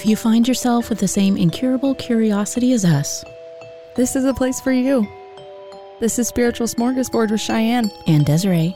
If you find yourself with the same incurable curiosity as us, this is a place for you. This is Spiritual Smorgasbord with Cheyenne and Desiree.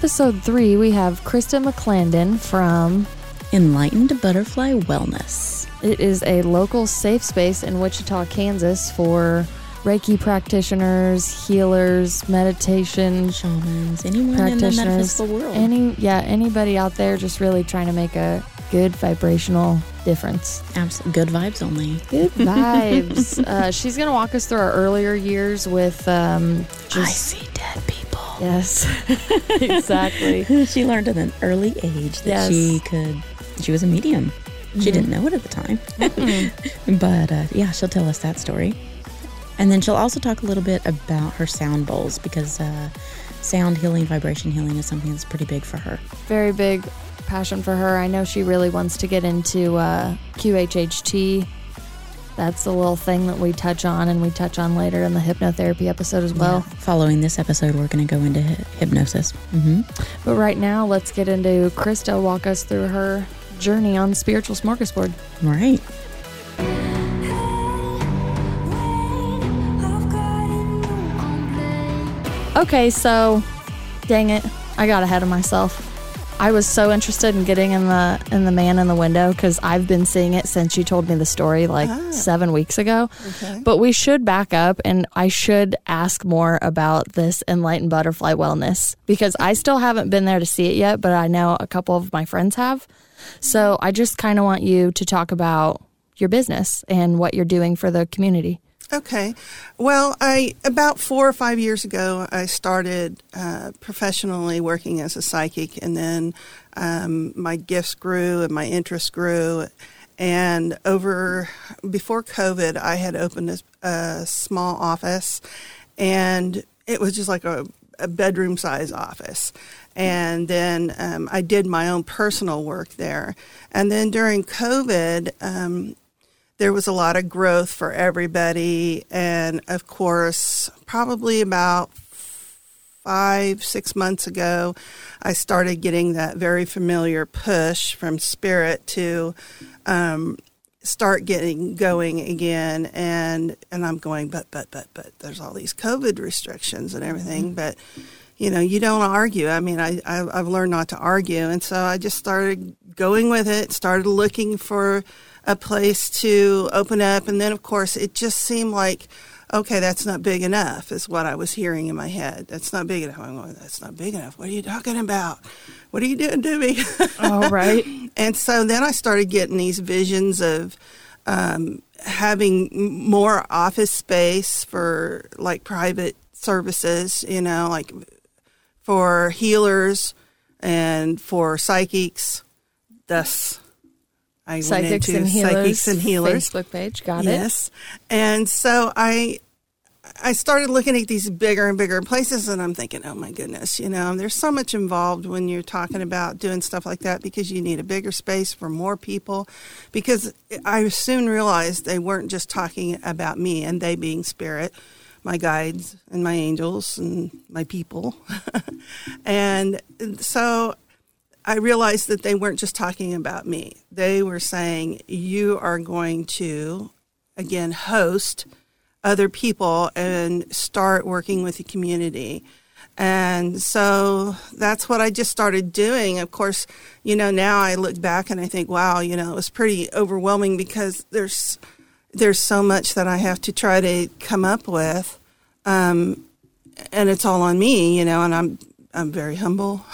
Episode three, we have Krista McClandon from Enlightened Butterfly Wellness. It is a local safe space in Wichita, Kansas for Reiki practitioners, healers, meditation shamans, anyone in the metaphysical world. Any yeah, anybody out there just really trying to make a good vibrational difference. Absolutely, good vibes only. Good vibes. uh, she's gonna walk us through our earlier years with um, just, Yes, exactly. she learned at an early age that yes. she could, she was a medium. Mm-hmm. She didn't know it at the time. but uh, yeah, she'll tell us that story. And then she'll also talk a little bit about her sound bowls because uh, sound healing, vibration healing is something that's pretty big for her. Very big passion for her. I know she really wants to get into uh, QHHT that's the little thing that we touch on and we touch on later in the hypnotherapy episode as well. Yeah. Following this episode, we're going to go into hypnosis. Mm-hmm. But right now, let's get into Krista walk us through her journey on the spiritual smorgasbord. All right. Okay, so dang it, I got ahead of myself. I was so interested in getting in the in the man in the window because I've been seeing it since you told me the story like ah. seven weeks ago. Okay. But we should back up and I should ask more about this enlightened butterfly wellness because I still haven't been there to see it yet, but I know a couple of my friends have. So I just kind of want you to talk about your business and what you're doing for the community. Okay. Well, I about four or five years ago, I started uh, professionally working as a psychic, and then um, my gifts grew and my interest grew. And over before COVID, I had opened a, a small office, and it was just like a, a bedroom size office. And then um, I did my own personal work there. And then during COVID, um, there was a lot of growth for everybody. And of course, probably about five, six months ago, I started getting that very familiar push from Spirit to um, start getting going again. And, and I'm going, but, but, but, but there's all these COVID restrictions and everything. Mm-hmm. But, you know, you don't argue. I mean, I, I, I've learned not to argue. And so I just started going with it, started looking for a place to open up. And then, of course, it just seemed like, okay, that's not big enough, is what I was hearing in my head. That's not big enough. I'm going, that's not big enough. What are you talking about? What are you doing to me? All right. and so then I started getting these visions of um, having more office space for like private services, you know, like for healers and for psychics. Thus, I Psychics went into and Healers Psychics and Healers Facebook page. Got yes. it. Yes, and so I I started looking at these bigger and bigger places, and I'm thinking, oh my goodness, you know, there's so much involved when you're talking about doing stuff like that because you need a bigger space for more people. Because I soon realized they weren't just talking about me and they being spirit, my guides and my angels and my people. and so I realized that they weren't just talking about me. They were saying, you are going to, again, host other people and start working with the community. And so that's what I just started doing. Of course, you know, now I look back and I think, wow, you know, it was pretty overwhelming because there's there's so much that I have to try to come up with. Um, and it's all on me, you know, and I'm I'm very humble.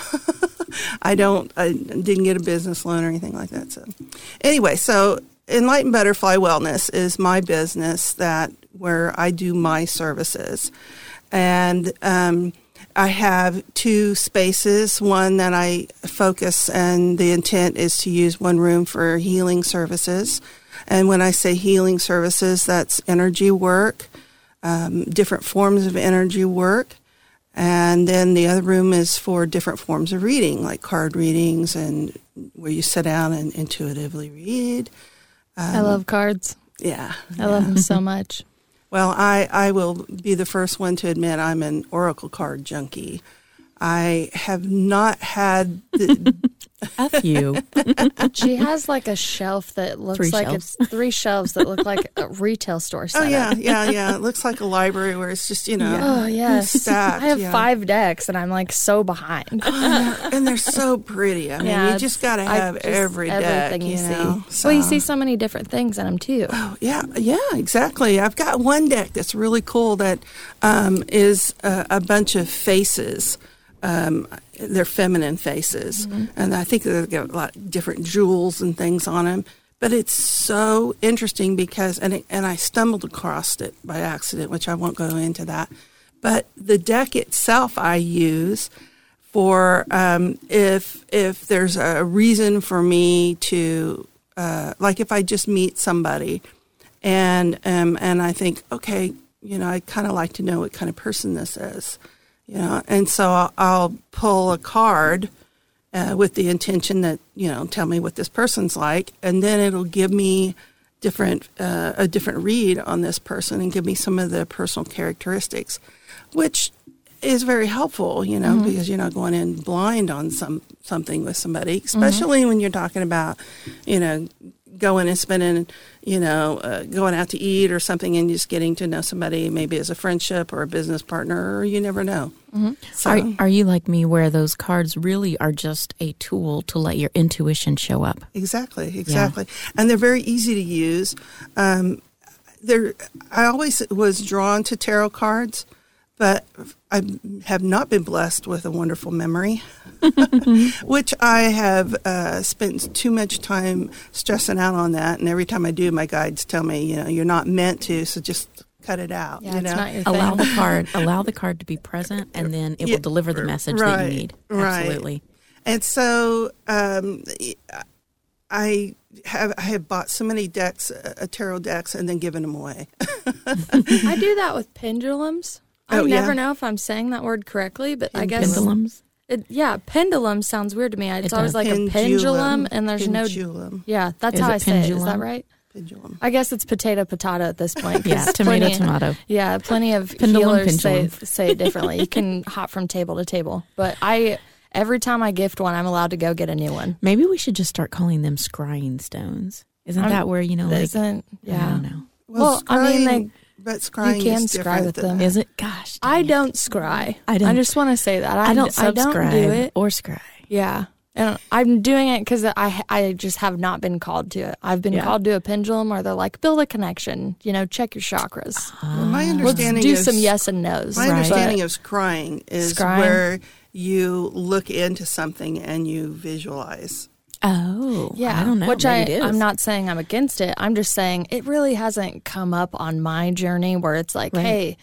I don't, I didn't get a business loan or anything like that. So, anyway, so Enlightened Butterfly Wellness is my business that where I do my services, and um, I have two spaces. One that I focus, and the intent is to use one room for healing services. And when I say healing services, that's energy work, um, different forms of energy work. And then the other room is for different forms of reading, like card readings and where you sit down and intuitively read. I love cards. Yeah. I love them so much. Well, I, I will be the first one to admit I'm an Oracle card junkie. I have not had the, A few. She has like a shelf that looks Three like shelves. it's three shelves that look like a retail store oh yeah, yeah, yeah. It looks like a library where it's just you know Oh yes, stacked. I have yeah. five decks and I'm like so behind. and they're so pretty. I mean, Yeah, you just got to have just- every deck. everything You, you, know? see. Well, you So- see so many different things in them too. Oh yeah, yeah, exactly. I've got one deck that's really cool that um, is a, a bunch of faces. Um, they're feminine faces, and I think they've got a lot of different jewels and things on them. But it's so interesting because, and it, and I stumbled across it by accident, which I won't go into that. But the deck itself, I use for um, if if there's a reason for me to uh, like if I just meet somebody and um, and I think okay you know I kind of like to know what kind of person this is you know and so I'll, I'll pull a card uh, with the intention that you know tell me what this person's like and then it'll give me different uh, a different read on this person and give me some of the personal characteristics which is very helpful, you know, because you're not going in blind on some something with somebody, especially when you're talking about, you know, going and spending, you know, uh, going out to eat or something, and just getting to know somebody, maybe as a friendship or a business partner, or you never know. So, Are, are you like me where those cards really are just a tool to let your intuition show up? Exactly, exactly, and they're very easy to use. Um, they're, I always was drawn to tarot cards, but I have not been blessed with a wonderful memory, which I have uh, spent too much time stressing out on that. And every time I do, my guides tell me, you know, you're not meant to, so just cut it out. Yeah, you it's know? not your Allow the card, allow the card to be present, and then it Yeah, will deliver the message that you need. right. Absolutely. And so um, I have I have bought so many decks, uh, tarot decks, and then given them away. I do that with pendulums. Oh, I Oh, yeah. never know if I'm saying that word correctly, but I guess Pendulums. It, yeah, pendulum sounds weird to me. It's It always does. like a pendulum, and there's pendulum, no. Yeah, that's Is how it I say it. Is that right? pendulum. I guess it's potato potato at this point. Yeah, tomato, plenty- tomato. Yeah, plenty of Pendulum, healers say pendulum. say it differently. you can hop from table to table, but I every time I gift one, I'm allowed to go get a new one. Maybe we should just start calling them scrying stones. Isn't I'm- that where you know, like Isn't I yeah? don't know. Well, I mean, they- but scrying can is scry with them. that. Is it? Gosh, I dang it. don't scry. I don't- I just want to say that I, I don't I don't do it. or scry. Yeah. And I'm doing it because I I just have not been called to it. I've been Yeah. called to a pendulum or they're like, build a connection, you know, check your chakras. Ah. Well, my Let's do is, some yes and no's. My Right. understanding But- of scrying is Scrying? where you look into something and you visualize. Oh, yeah, I don't know. Which Maybe I, it is. I'm not saying I'm against it. I'm just saying it really hasn't come up on my journey where it's like, Right. hey,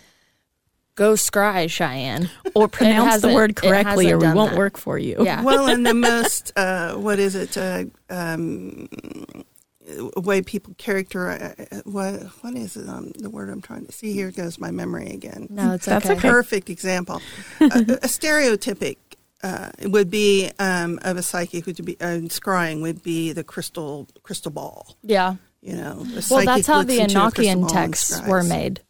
go scry, Cheyenne. or pronounce the word correctly, or hasn't we won't that. work for you. Yeah. Well, and the most, uh, what is it? Uh, um, way people character. Uh, what what is it? Um, the word I'm trying to see here goes my memory again. No, it's That's okay. okay. Perfect example. a, a stereotypic uh, would be um, of a psychic would be uh, scrying would be the crystal crystal ball. Yeah. You know, Well, that's how the Enochian texts were made.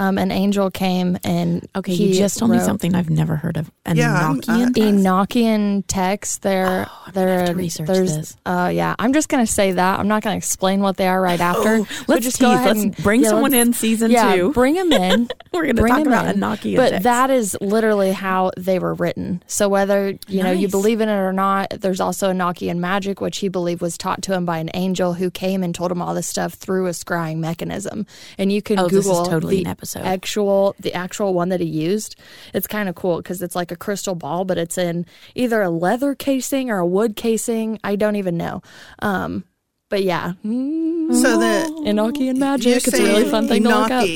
Um, an angel came and Okay, he you just told me something I've never heard of. An Yeah, I'm- Enochian? I- Enochian texts. They're Oh, they're have to research there's this. uh yeah. I'm just gonna say that. I'm not gonna explain what they are right after. Oh, let's just tease. go ahead Let's and- bring yeah, someone in season yeah, two. bring them in. We're going to Bring talk 'em about in. Enochian But texts. that is literally how they were written. So whether you know you believe in it or not, there's also Enochian magic, which he believed was taught to him by an angel who came and told him all this stuff through a scrying mechanism. And you can Oh, this is Google totally the an episode. actual the actual one that he used. It's kind of cool because it's like a crystal ball, but it's in either a leather casing or a wood casing. I don't even know. Um, but yeah, So the Enochian you're magic. It's a really fun thing to look up.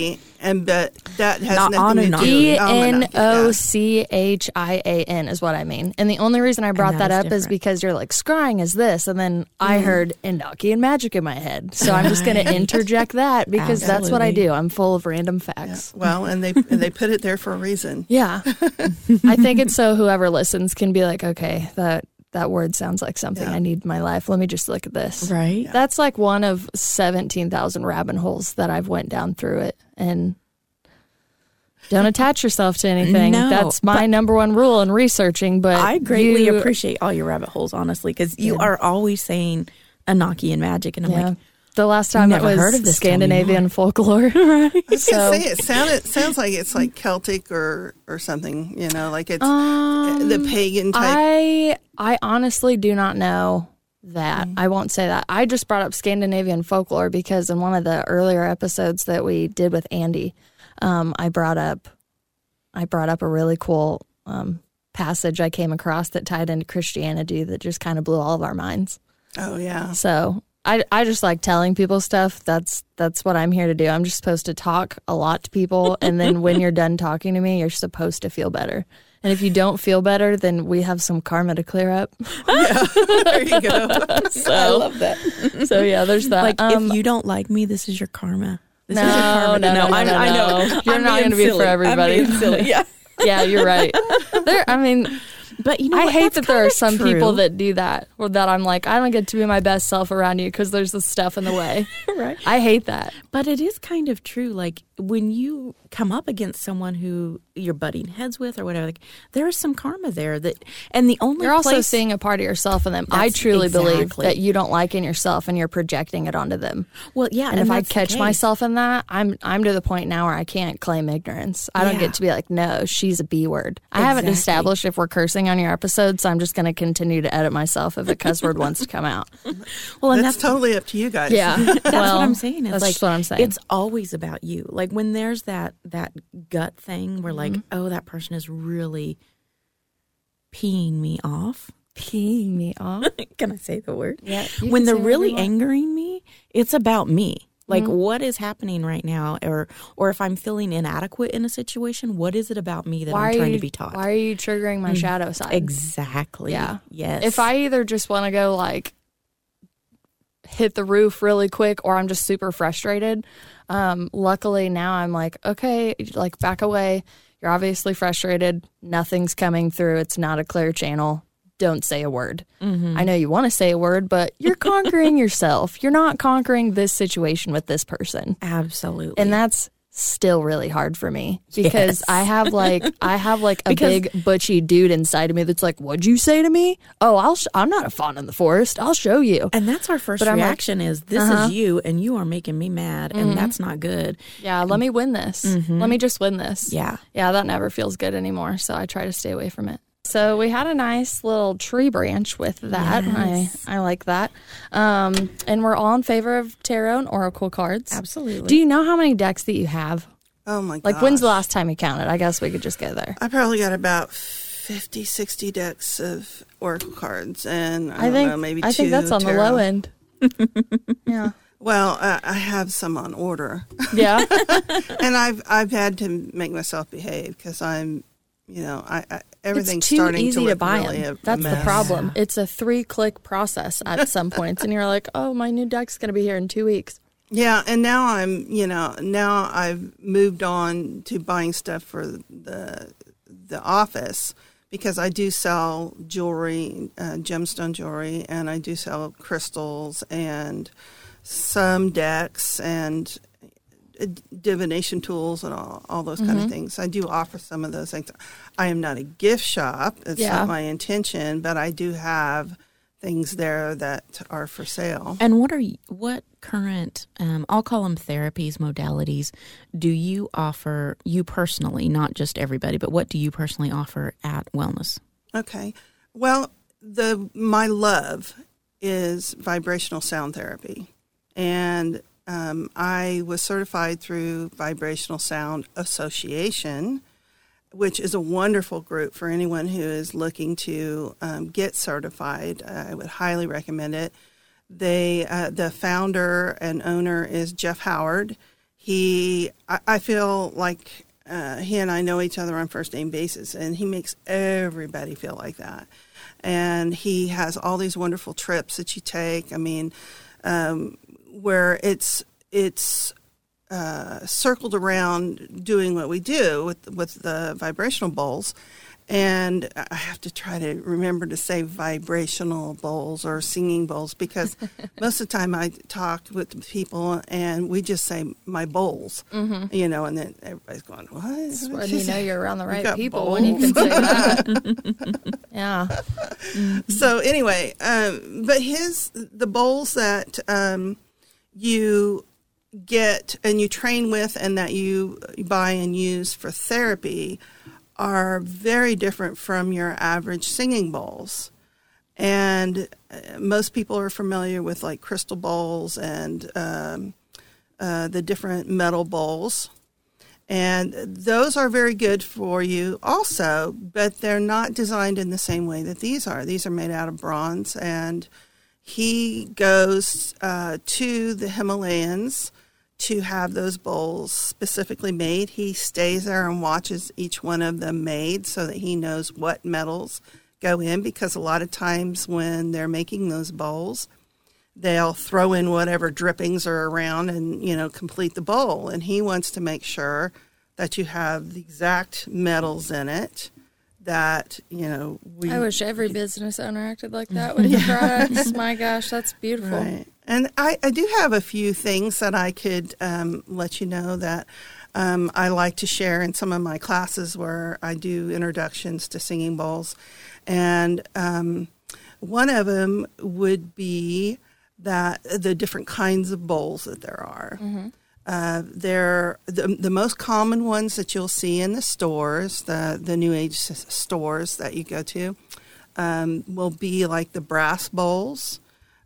Enochian but that has Not nothing to Anunnaki. do. E Anunnaki, N O yeah. C H I A N is what I mean. And the only reason I brought that that, is up is because you're like, scrying is this. And then I Mm-hmm. heard Endaki and magic in my head. So I'm just going to interject that because that's what I do. I'm full of random facts. Well, and they and they put it there for a reason. Yeah. I think it's so whoever listens can be like, okay, that that word sounds like something Yeah. I need in my life. Let me just look at this. Right. That's like one of 17,000 rabbit holes that I've went down through it and don't attach yourself to anything. No, That's my number one rule in researching, but I greatly you- appreciate all your rabbit holes, honestly, because you are always saying Anaki and magic, and I'm Yeah. like, the last time it Never was heard of this, Scandinavian folklore. I was So- say it sounded sounds like it's like Celtic or or something. You know, like it's Um, the pagan type. I I honestly do not know that. Mm-hmm. I won't say that. I just brought up Scandinavian folklore because in one of the earlier episodes that we did with Andy, um, I brought up I brought up a really cool um, passage I came across that tied into Christianity that just kind of blew all of our minds. oh yeah, So I, I just like telling people stuff. That's that's what I'm here to do. I'm just supposed to talk a lot to people, and then when you're done talking to me, you're supposed to feel better. And if you don't feel better, then we have some karma to clear up. yeah, there you go. I love that. So yeah, there's that. like, Um, if you don't like me, this is your karma. This no, is your karma. no, no, no, I, no, I know. You're I'm not going to be silly. for I'm everybody. being silly. Yeah. yeah, you're right. There, I mean, But you know, I what? hate That's that there are some true. people that do that, or that I'm like, I don't get to be my best self around you because there's this stuff in the way. right. I hate that. But it is kind of true. Like when you come up against someone who you're butting heads with or whatever, like there is some karma there. That and the only You're also seeing a part of yourself in them. I That's truly believe that you don't like in yourself and you're projecting it onto them. well, yeah. And, if I catch myself in that, I'm I'm to the point now where I can't claim ignorance. I don't Yeah. get to be like, no, she's a B word. I haven't established if we're cursing on your episode, so I'm just going to continue to edit myself if a cuss word wants to come out. well, and That's that's totally up to you guys. Yeah, that's well, what I'm saying. It's that's like what I'm saying. It's always about you. Like when there's that that gut thing where like, Mm-hmm. oh, that person is really peeing me off. peeing me off. Can I say the word? Yeah, when they're really angering me, it's about me. Like Mm-hmm. what is happening right now, or or if I'm feeling inadequate in a situation, what is it about me that why I'm trying you to be taught? Why are you triggering my shadow side? Exactly. Yeah. Yes. If I either just want to go like hit the roof really quick or I'm just super frustrated, um, luckily now I'm like, okay, like back away. You're obviously frustrated. Nothing's coming through. It's not a clear channel. Don't say a word. Mm-hmm. I know you want to say a word, but you're conquering yourself. You're not conquering this situation with this person. absolutely. And that's still really hard for me because Yes. I have like I have like a Because- big butchy dude inside of me that's like, "What'd you say to me? Oh, I'll sh- I'm not a fawn in the forest. I'll show you." and that's our first But I'm like, reaction is this uh-huh. is you and you are making me mad and that's not good. Yeah, let me win this. Let me just win this. Yeah. Yeah, that never feels good anymore, so I try to stay away from it. So we had a nice little tree branch with that. Yes. I I like that. Um, and we're all in favor of tarot and oracle cards. Absolutely. Do you know how many decks that you have? Oh my god. Like, when's the last time you counted? I guess we could just go there. I probably got about 50, 60 decks of oracle cards, and I, I don't think know, maybe I think that's on the low end. yeah. Well, uh, I have some on order, Yeah. and I've I've had to make myself behave because I'm, you know, I, I everything's it's too starting easy to, to, buy really them. a- a That's the mess. problem. It's a three click process at some points, and you're like, oh, my new deck's going to be here in two weeks. Yeah, and now I'm, you know, now I've moved on to buying stuff for the the office because I do sell jewelry, uh, gemstone jewelry, and I do sell crystals and some decks and uh, divination tools and all, all those Mm-hmm. kind of things. I do offer some of those things. I am not a gift shop. It's Yeah. not my intention, but I do have things there that are for sale. And what are you, what current um, I'll call them therapies modalities do you offer you personally, not just everybody, but what do you personally offer at Wellness? Okay. Well, the my love is vibrational sound therapy, and um, I was certified through Vibrational Sound Association, which is a wonderful group for anyone who is looking to um, get certified. I would highly recommend it. They, uh, the founder and owner is Jeff Howard. He, I, I feel like uh, he and I know each other on first name basis, and he makes everybody feel like that. And he has all these wonderful trips that you take. I mean, um, where it's it's uh, circled around doing what we do with with the vibrational bowls, and I have to try to remember to say vibrational bowls or singing bowls because most of the time I talk with people and we just say my bowls, mm-hmm. you know, and then everybody's going, "What?" That's when you know you're around the right people bowls? when you can say that. yeah. Mm-hmm. So anyway, um, but his the bowls that um, you get and you train with and that you buy and use for therapy are very different from your average singing bowls. And uh, most people are familiar with like crystal bowls and um, uh, the different metal bowls. And those are very good for you also, but they're not designed in the same way that these are. These are made out of bronze. And he goes uh, to the Himalayas to have those bowls specifically made. He stays there and watches each one of them made so that he knows what metals go in because a lot of times when they're making those bowls, they'll throw in whatever drippings are around and, you know, complete the bowl. And he wants to make sure that you have the exact metals in it that you know we I wish every business owner acted like that with yeah. products. My gosh, that's beautiful. Right. And I, I do have a few things that I could um, let you know that um, I like to share in some of my classes where I do introductions to singing bowls. And um, one of them would be that the different kinds of bowls that there are. Mm-hmm. Uh, they're the, the most common ones that you'll see in the stores, the, the New Age stores that you go to, um, will be like the brass bowls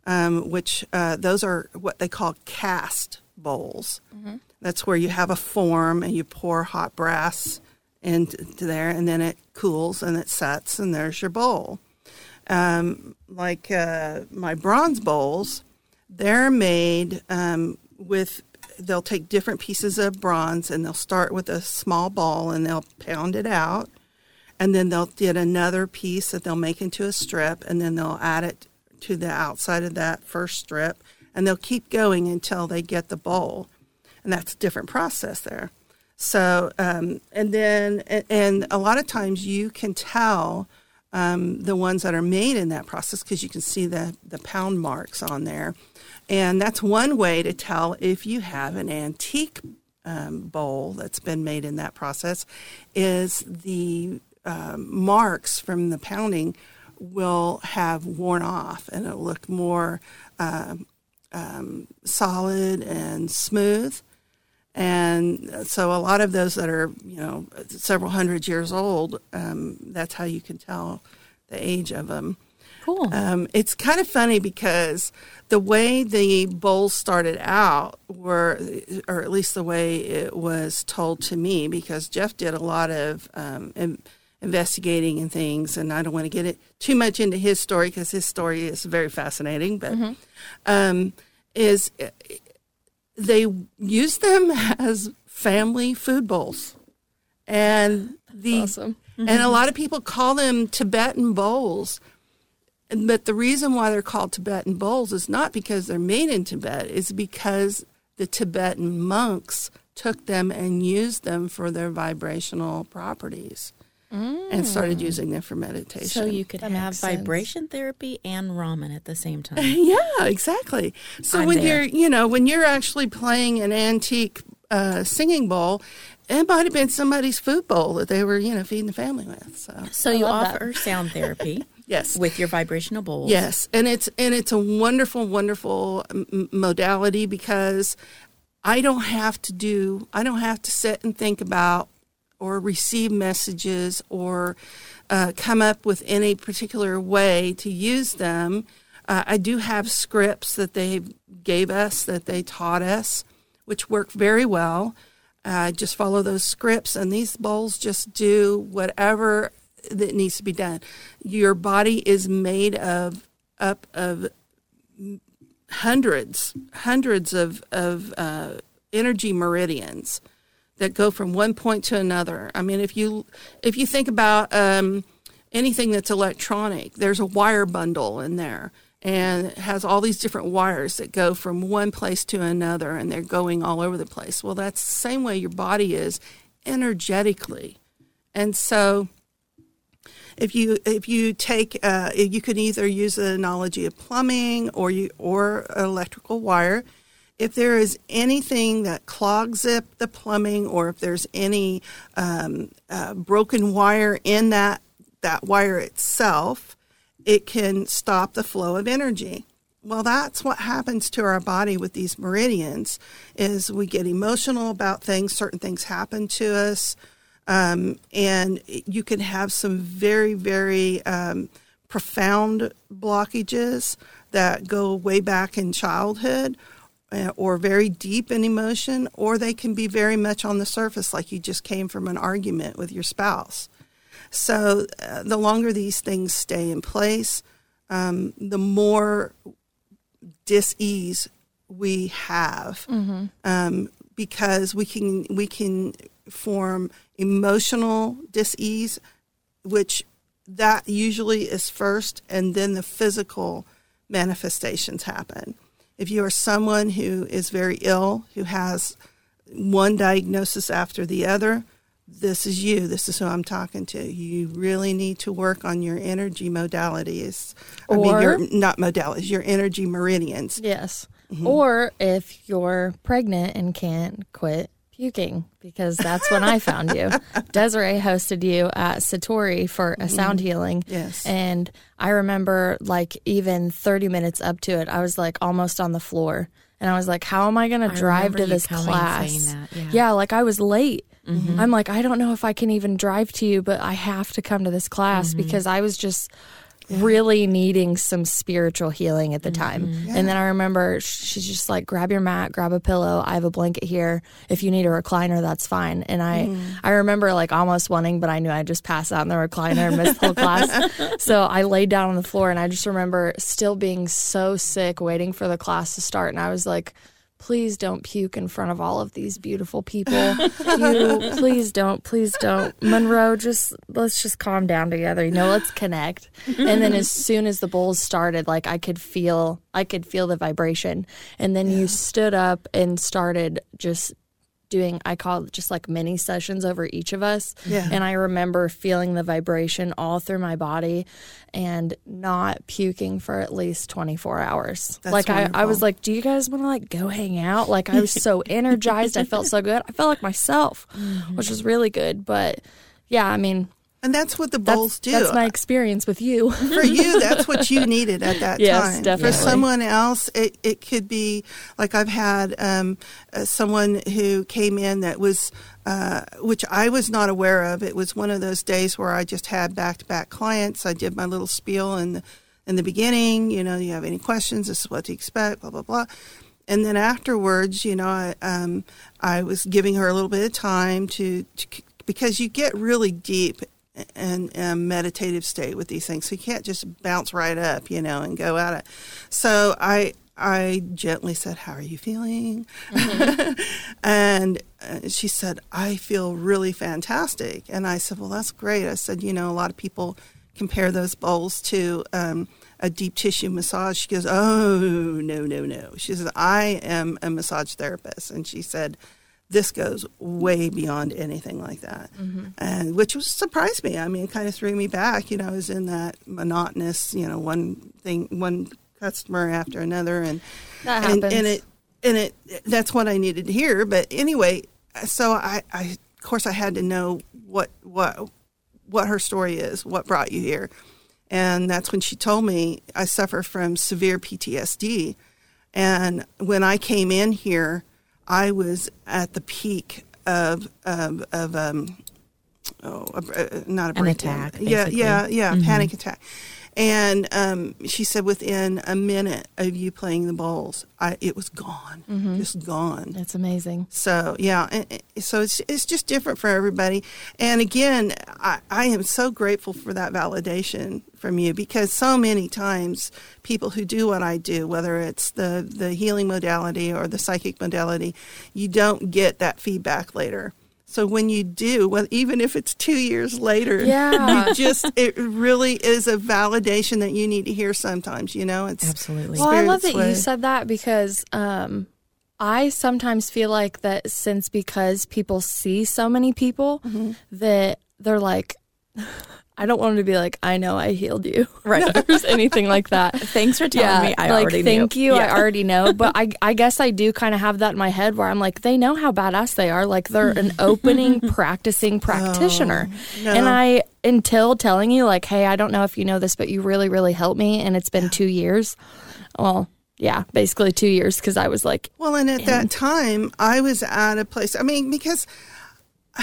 um, which uh, those are what they call cast bowls. Mm-hmm. That's where you have a form and you pour hot brass into there, and then it cools and it sets, and there's your bowl. Um, like uh, my bronze bowls, they're made um, with they'll take different pieces of bronze and they'll start with a small ball and they'll pound it out and then they'll get another piece that they'll make into a strip and then they'll add it to the outside of that first strip, and they'll keep going until they get the bowl, and that's a different process there. So, um, and then, and a lot of times you can tell um, the ones that are made in that process because you can see the, the pound marks on there. And that's one way to tell if you have an antique um, bowl that's been made in that process is the um, marks from the pounding will have worn off and it'll look more um, um, solid and smooth. And so, a lot of those that are, you know, several hundred years old, um, that's how you can tell the age of them. Cool. Um, it's kind of funny because the way the bowls started out were, or at least the way it was told to me, because Jeff did a lot of um, investigating and things. And I don't want to get it too much into his story because his story is very fascinating. But mm-hmm. um, is they use them as family food bowls, and the awesome. mm-hmm. and a lot of people call them Tibetan bowls. But the reason why they're called Tibetan bowls is not because they're made in Tibet; it's because the Tibetan monks took them and used them for their vibrational properties mm. and started using them for meditation. So you could that have vibration therapy and ramen at the same time. yeah, exactly. So I'm when there. you're, you know, when you're actually playing an antique uh, singing bowl, it might have been somebody's food bowl that they were, you know, feeding the family with. So, so you offer that. sound therapy. yes, with your vibrational bowls. Yes, and it's and it's a wonderful, wonderful m- modality because I don't have to do, I don't have to sit and think about or receive messages or uh, come up with any particular way to use them. Uh, I do have scripts that they gave us, that they taught us, which work very well. Uh, just follow those scripts, and these bowls just do whatever that needs to be done. Your body is made of up of hundreds, hundreds of of uh, energy meridians that go from one point to another. I mean, if you if you think about um, anything that's electronic, there's a wire bundle in there, and it has all these different wires that go from one place to another, and they're going all over the place. Well, that's the same way your body is energetically, and so if you if you take uh, you can either use the analogy of plumbing or you or electrical wire. If there is anything that clogs up the plumbing, or if there's any um, uh, broken wire in that that wire itself, it can stop the flow of energy. Well, that's what happens to our body with these meridians. Is we get emotional about things. Certain things happen to us. Um, and you can have some very, very um, profound blockages that go way back in childhood or very deep in emotion, or they can be very much on the surface, like you just came from an argument with your spouse. So, uh, the longer these things stay in place, um, the more dis-ease we have mm-hmm. um, because we can we can form emotional dis-ease, which that usually is first, and then the physical manifestations happen. If you are someone who is very ill, who has one diagnosis after the other, this is you. This is who I'm talking to. You really need to work on your energy modalities. Or, I mean, your not modalities, your energy meridians. Yes. Mm-hmm. Or if you're pregnant and can't quit puking, because that's when I found you. Desiree hosted you at Satori for a sound healing. Yes. And I remember, like, even 30 minutes up to it, I was like almost on the floor. And I was like, how am I going to drive to this class? Yeah. yeah, like I was late. Mm-hmm. I'm like, I don't know if I can even drive to you, but I have to come to this class mm-hmm. because I was just really needing some spiritual healing at the time. Mm-hmm. Yeah. And then I remember she's just like, grab your mat, grab a pillow. I have a blanket here. If you need a recliner, that's fine. And I, mm. I remember like almost wanting, but I knew I'd just pass out in the recliner and miss the whole class. So I laid down on the floor and I just remember still being so sick, waiting for the class to start. And I was like, please don't puke in front of all of these beautiful people. you, please don't, please don't. Monroe, just let's just calm down together. You know, let's connect. And then as soon as the bowls started, like I could feel, I could feel the vibration. And then yeah. you stood up and started just doing I call it just like mini sessions over each of us. Yeah. And I remember feeling the vibration all through my body and not puking for at least 24 hours. That's like I, I was like, do you guys want to like go hang out? Like I was so energized. I felt so good. I felt like myself, mm-hmm. which was really good. But yeah, I mean, and that's what the bowls that's, do. That's my experience with you. For you, that's what you needed at that yes, time. Definitely. For someone else, it, it could be like I've had um, uh, someone who came in that was, uh, which I was not aware of. It was one of those days where I just had back to back clients. I did my little spiel in the, in the beginning. You know, you have any questions? This is what to expect. Blah blah blah. And then afterwards, you know, I, um, I was giving her a little bit of time to, to because you get really deep and, and meditative state with these things. So you can't just bounce right up, you know, and go at it. So I I gently said, "How are you feeling?" Mm-hmm. and uh, she said, "I feel really fantastic." And I said, "Well, that's great." I said, "You know, a lot of people compare those bowls to." Um, a deep tissue massage. She goes, Oh, no, no, no. She says, I am a massage therapist. And she said, this goes way beyond anything like that, mm-hmm. and which was surprised me. I mean, it kind of threw me back. You know, I was in that monotonous, you know, one thing, one customer after another, and and, and it and it that's what I needed to hear. But anyway, so I, I of course I had to know what what what her story is, what brought you here, and that's when she told me I suffer from severe PTSD, and when I came in here I was at the peak of of, of um, oh, uh, not a an attack. Yeah, yeah, yeah, mm-hmm. panic attack. And um, she said within a minute of you playing the bowls, I, it was gone, just gone. It's amazing. So yeah, and- and so it's it's just different for everybody. And again, I, I am so grateful for that validation from you because so many times people who do what I do, whether it's the the healing modality or the psychic modality, you don't get that feedback later. So when you do, well, even if it's two years later, Yeah. you just it really is a validation that you need to hear sometimes. You know, it's Absolutely. Well, I love that way. you said that because um, I sometimes feel like that since because people see so many people Mm-hmm. that they're like, I don't want them to be like, I know I healed you. Right. There's anything like that. Thanks for telling me. I like already thank knew. you. I already know, but I I guess I do kind of have that in my head where I'm like, they know how badass they are. Like they're an opening practicing practitioner, Oh, no. and I until telling you like, hey, I don't know if you know this, but you really really helped me, and it's been two years. Well, yeah, basically two years because I was like, Well, and at that time, I was at a place. I mean, because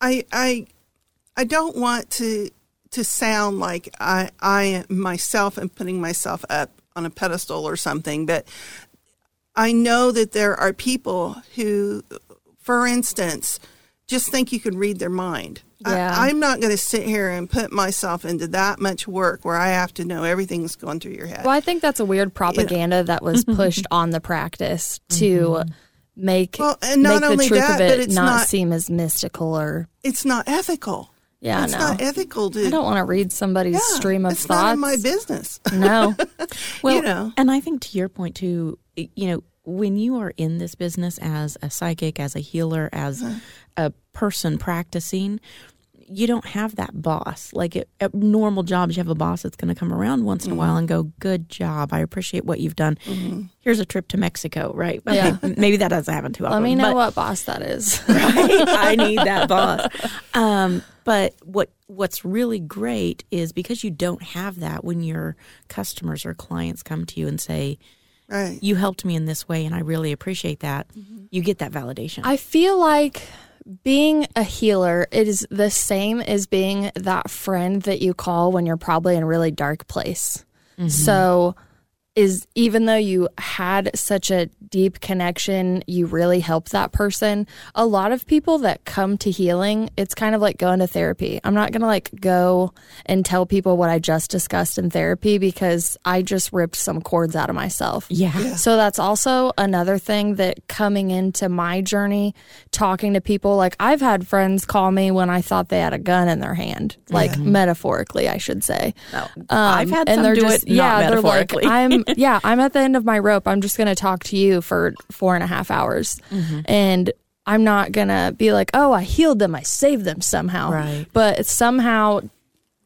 I I I don't want to to sound like I I myself am putting myself up on a pedestal or something, but I know that there are people who, for instance, just think you can read their mind. Yeah. I, I'm not going to sit here and put myself into that much work where I have to know everything's going through your head. well, I think that's a weird propaganda that was pushed on the practice to mm-hmm. make Well, and not make the only truth that, of but it it's not, not- seem as mystical or It's not ethical. Yeah, it's no. not ethical to. I don't want to read somebody's yeah, stream of it's thoughts. not in my business. No. Well, you know. and I think to your point too, you know, when you are in this business as a psychic, as a healer, as Uh-huh. a person practicing, you don't have that boss. Like at, at normal jobs, you have a boss that's going to come around once in Mm-hmm. a while and go, "Good job, I appreciate what you've done. Here's a trip to Mexico." Right? Yeah. maybe that doesn't happen too often. Let me know but- what boss that is. right? I need that boss. Um, but what what's really great is because you don't have that when your customers or clients come to you and say, Right. "You helped me in this way, and I really appreciate that." You get that validation. I feel like being a healer it is the same as being that friend that you call when you're probably in a really dark place. Mm-hmm. So is even though you had such a deep connection, you really helped that person. A lot of people that come to healing, it's kind of like going to therapy. I'm not going to like go and tell people what I just discussed in therapy because I just ripped some cords out of myself. yeah. So that's also another thing that coming into my journey, talking to people, like I've had friends call me when I thought they had a gun in their hand, like metaphorically, I should say. No, I've had um, some do it not yeah, they're like, metaphorically. I'm, yeah, I'm at the end of my rope. I'm just going to talk to you for four and a half hours. Mm-hmm. And I'm not going to be like, oh, I healed them. I saved them somehow. Right. But somehow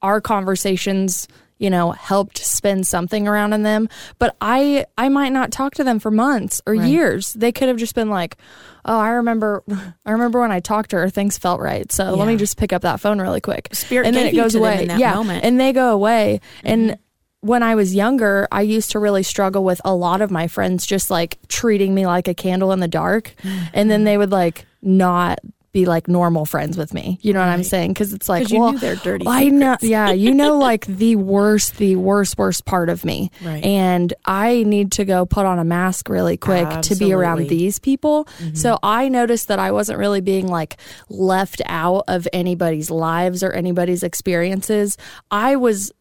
our conversations you know helped spin something around in them but i i might not talk to them for months or years they could have just been like oh i remember i remember when i talked to her things felt right so let me just pick up that phone really quick Spirit and then it goes away yeah moment. and they go away and when I was younger, I used to really struggle with a lot of my friends just like treating me like a candle in the dark. And then they would like not be like normal friends with me. You know what I'm saying? Because it's like, well, knew their dirty I know. Yeah. You know, like the worst, the worst, worst part of me. Right. And I need to go put on a mask really quick to be around these people. Mm-hmm. So I noticed that I wasn't really being like left out of anybody's lives or anybody's experiences. I was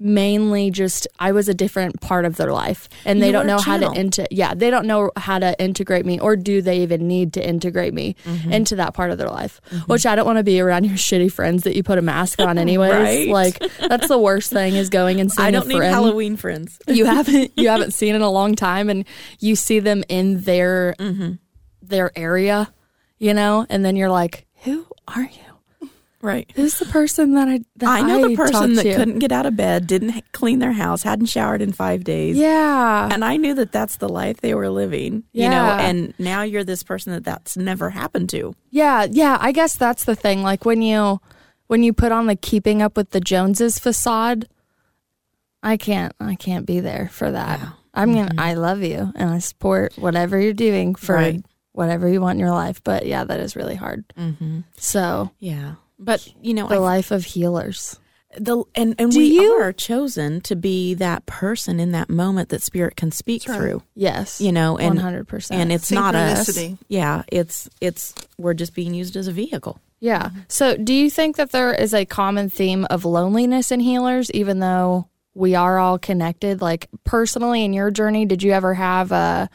mainly just I was a different part of their life and they You don't know how to into yeah they don't know how to integrate me or do they even need to integrate me Mm-hmm. into that part of their life which I don't want to be around your shitty friends that you put a mask on anyways Right. like that's the worst thing is going and seeing I don't a need friend Halloween friends. you haven't you haven't seen in a long time and you see them in their Mm-hmm. their area you know and then you're like who are you Right. This is the person that I that I know the person that to? couldn't get out of bed, didn't clean their house, hadn't showered in five days. yeah And I knew that that's the life they were living, you know, Yeah. and now you're this person that that's never happened to. Yeah, yeah, I guess that's the thing. Like when you when you put on the keeping up with the Joneses facade, I can't I can't be there for that. I'm gonna I love you and I support whatever you're doing for Right. whatever you want in your life. But yeah, that is really hard. Mm-hmm. So Yeah. But, you know, the I life of healers. the and and Do we you- are chosen to be that person in that moment that spirit can speak right. through. Yes. You know, and 100%. and it's not us. Synchronicity. Yeah, it's it's we're just being used as a vehicle. Yeah. So, do you think that there is a common theme of loneliness in healers, even though we are all connected? Like, personally, in your journey, did you ever have a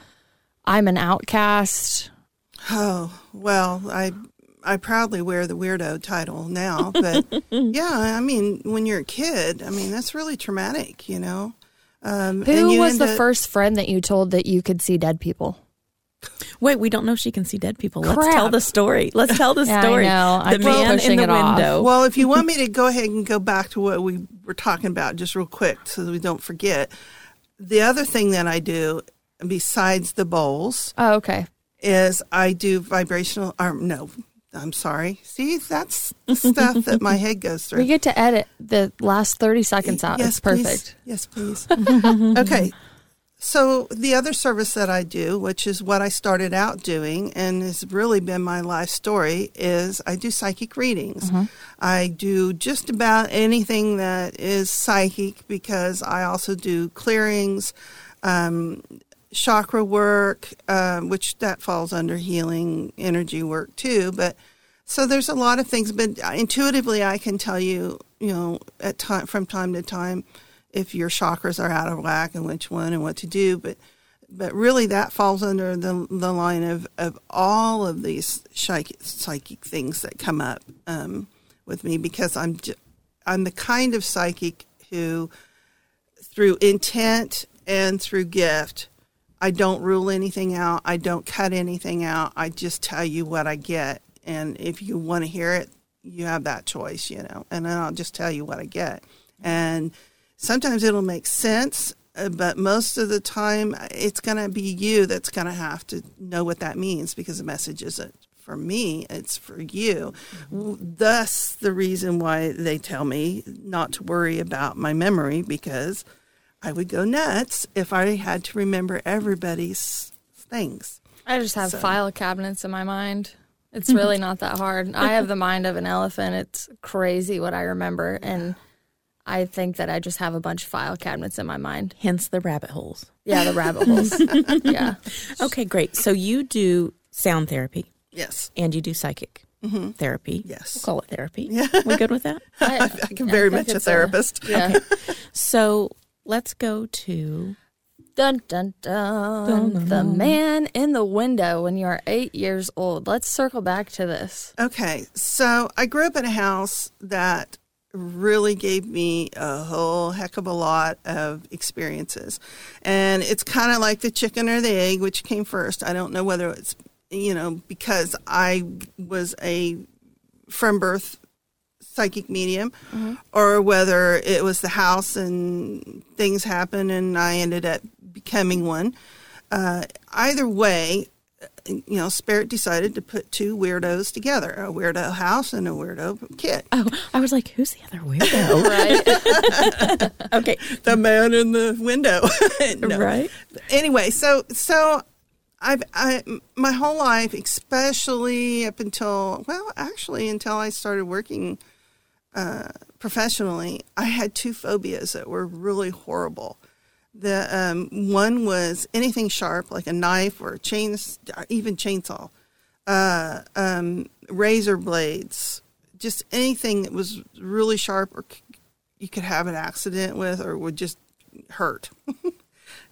I'm an outcast? Oh well, I I proudly wear the weirdo title now, but yeah, I mean, when you're a kid, I mean that's really traumatic, you know. Um, and Who you was the up- first friend that you told that you could see dead people? Wait, we don't know if she can see dead people. Let's tell the story. Let's tell the Yeah, I story. know. I The man in pushing the it off. Well, if you want me to go ahead and go back to what we were talking about just real quick so that we don't forget, the other thing that I do besides the bowls Oh, okay. is I do vibrational, or no, I'm sorry. See, that's the stuff that my head goes through. We get to edit the last 30 seconds out. it's please. perfect. Yes, please. okay. So the other service that I do, which is what I started out doing and has really been my life story, is I do psychic readings. I do just about anything that is psychic because I also do clearings, um, chakra work, um, which that falls under healing energy work too. But so there's a lot of things, but intuitively I can tell you, you know, at time from time to time, if your chakras are out of whack and which one and what to do. But but really that falls under the the line of, of all of these psychic, things that come up um, with me because I'm I'm the kind of psychic who through intent and through gift I don't rule anything out. I don't cut anything out. I just tell you what I get. And if you want to hear it, you have that choice, you know. And then I'll just tell you what I get. And sometimes it'll make sense, uh, but most of the time it's going to be you that's going to have to know what that means because the message isn't for me, it's for you. W- Thus, the reason why they tell me not to worry about my memory because I would go nuts if I had to remember everybody's things. I just have So- file cabinets in my mind. It's mm-hmm. really not that hard. I have the mind of an elephant. It's crazy what I remember. And I think that I just have a bunch of file cabinets in my mind. Hence the rabbit holes. Yeah, the rabbit holes. yeah. Okay, great. So you do sound therapy Yes. and you do psychic mm-hmm. therapy. Yes. We'll call it therapy. Yeah. We good with that? I, I'm very think much a it's therapist. yeah. So let's go to Dun, dun, dun. The man in the window when you are eight years old. Let's circle back to this. Okay, so I grew up in a house that really gave me a whole heck of a lot of experiences. And it's kind of like the chicken or the egg, which came first. I don't know whether it's, you know, because I was a from birth psychic medium or whether it was the house and things happened and I ended up becoming one. Uh, either way, you know, Spirit decided to put two weirdos together a weirdo house and a weirdo kid. Oh, I was like, who's the other weirdo? Right. okay. The man in the window. No. Right. Anyway, so, so. I've I, my whole life, especially up until well, actually until I started working uh, professionally, I had two phobias that were really horrible. The um, one was anything sharp, like a knife or a chain, even chainsaw, uh, um, razor blades, just anything that was really sharp or you could have an accident with or would just hurt.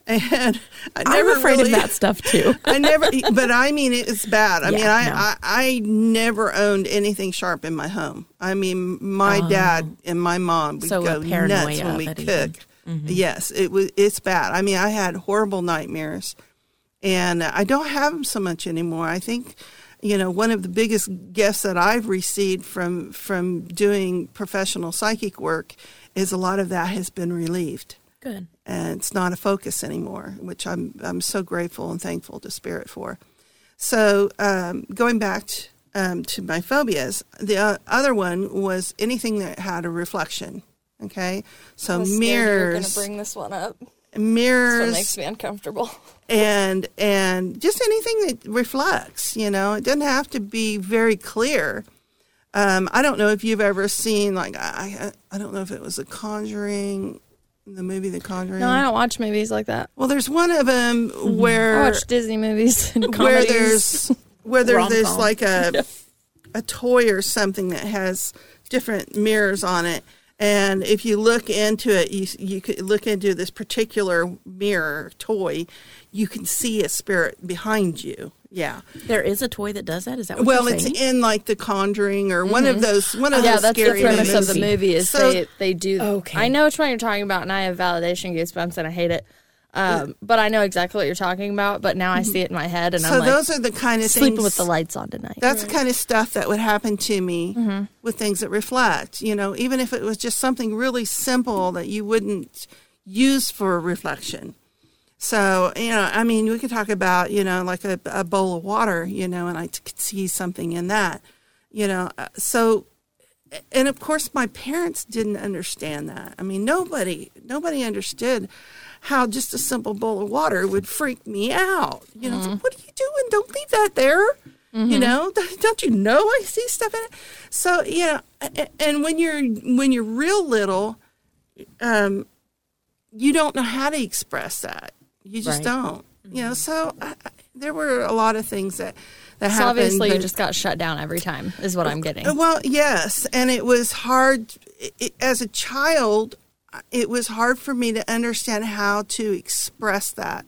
and I never I'm afraid really, of that stuff too. I never, but I mean, it's bad. I Yeah, mean, I, no. I, I never owned anything sharp in my home. I mean, my oh. dad and my mom would Oh. So go nuts when we cooked. Mm-hmm. Yes, it was. It's bad. I mean, I had horrible nightmares, and I don't have them so much anymore. I think, you know, one of the biggest gifts that I've received from from doing professional psychic work is a lot of that has been relieved Good. And it's not a focus anymore, which I'm I'm so grateful and thankful to Spirit for. So um, going back to, um, to my phobias, the uh, other one was anything that had a reflection. Okay, so mirrors, You're gonna bring this one up. mirrors, makes me uncomfortable. and and just anything that reflects. You know, it doesn't have to be very clear, Um, I don't know if you've ever seen like I I don't know if it was a Conjuring, the movie The Conjuring. No, I don't watch movies like that. Well, there's one of them mm-hmm. where I watch Disney movies and where there's where there's Rom-com. like a a toy or something that has different mirrors on it and if you look into it you you could look into this particular mirror toy you can see a spirit behind you yeah There is a toy that does that. Is that what well you're it's in like the conjuring or one of those one of Mm-hmm. yeah, those that's the scary premise movies. of the movie is So- they they do. Okay. I know which one you're talking about, and I have validation goosebumps, and I hate it. Um, but I know exactly what you're talking about. But now I see it in my head, and so I'm like those are the kind of sleeping things with the lights on tonight. That's the kind of stuff that would happen to me Mm-hmm. with things that reflect. You know, even if it was just something really simple that you wouldn't use for reflection. So, you know, I mean, we could talk about, you know, like a, a bowl of water, you know, and I t- could see something in that, you know. Uh, So, and of course, my parents didn't understand that. I mean, nobody, nobody understood how just a simple bowl of water would freak me out. You know, it's like, what are you doing? Don't leave that there. You know, don't you know I see stuff in it? So yeah, a- and when you're when you're real little, um, you don't know how to express that. You just Right. don't. You know, mm-hmm. so I, I, there were a lot of things that that so happened. obviously you just got shut down every time, is what I'm getting. Well, yes, and it was hard it, it- as a child. It was hard for me to understand how to express that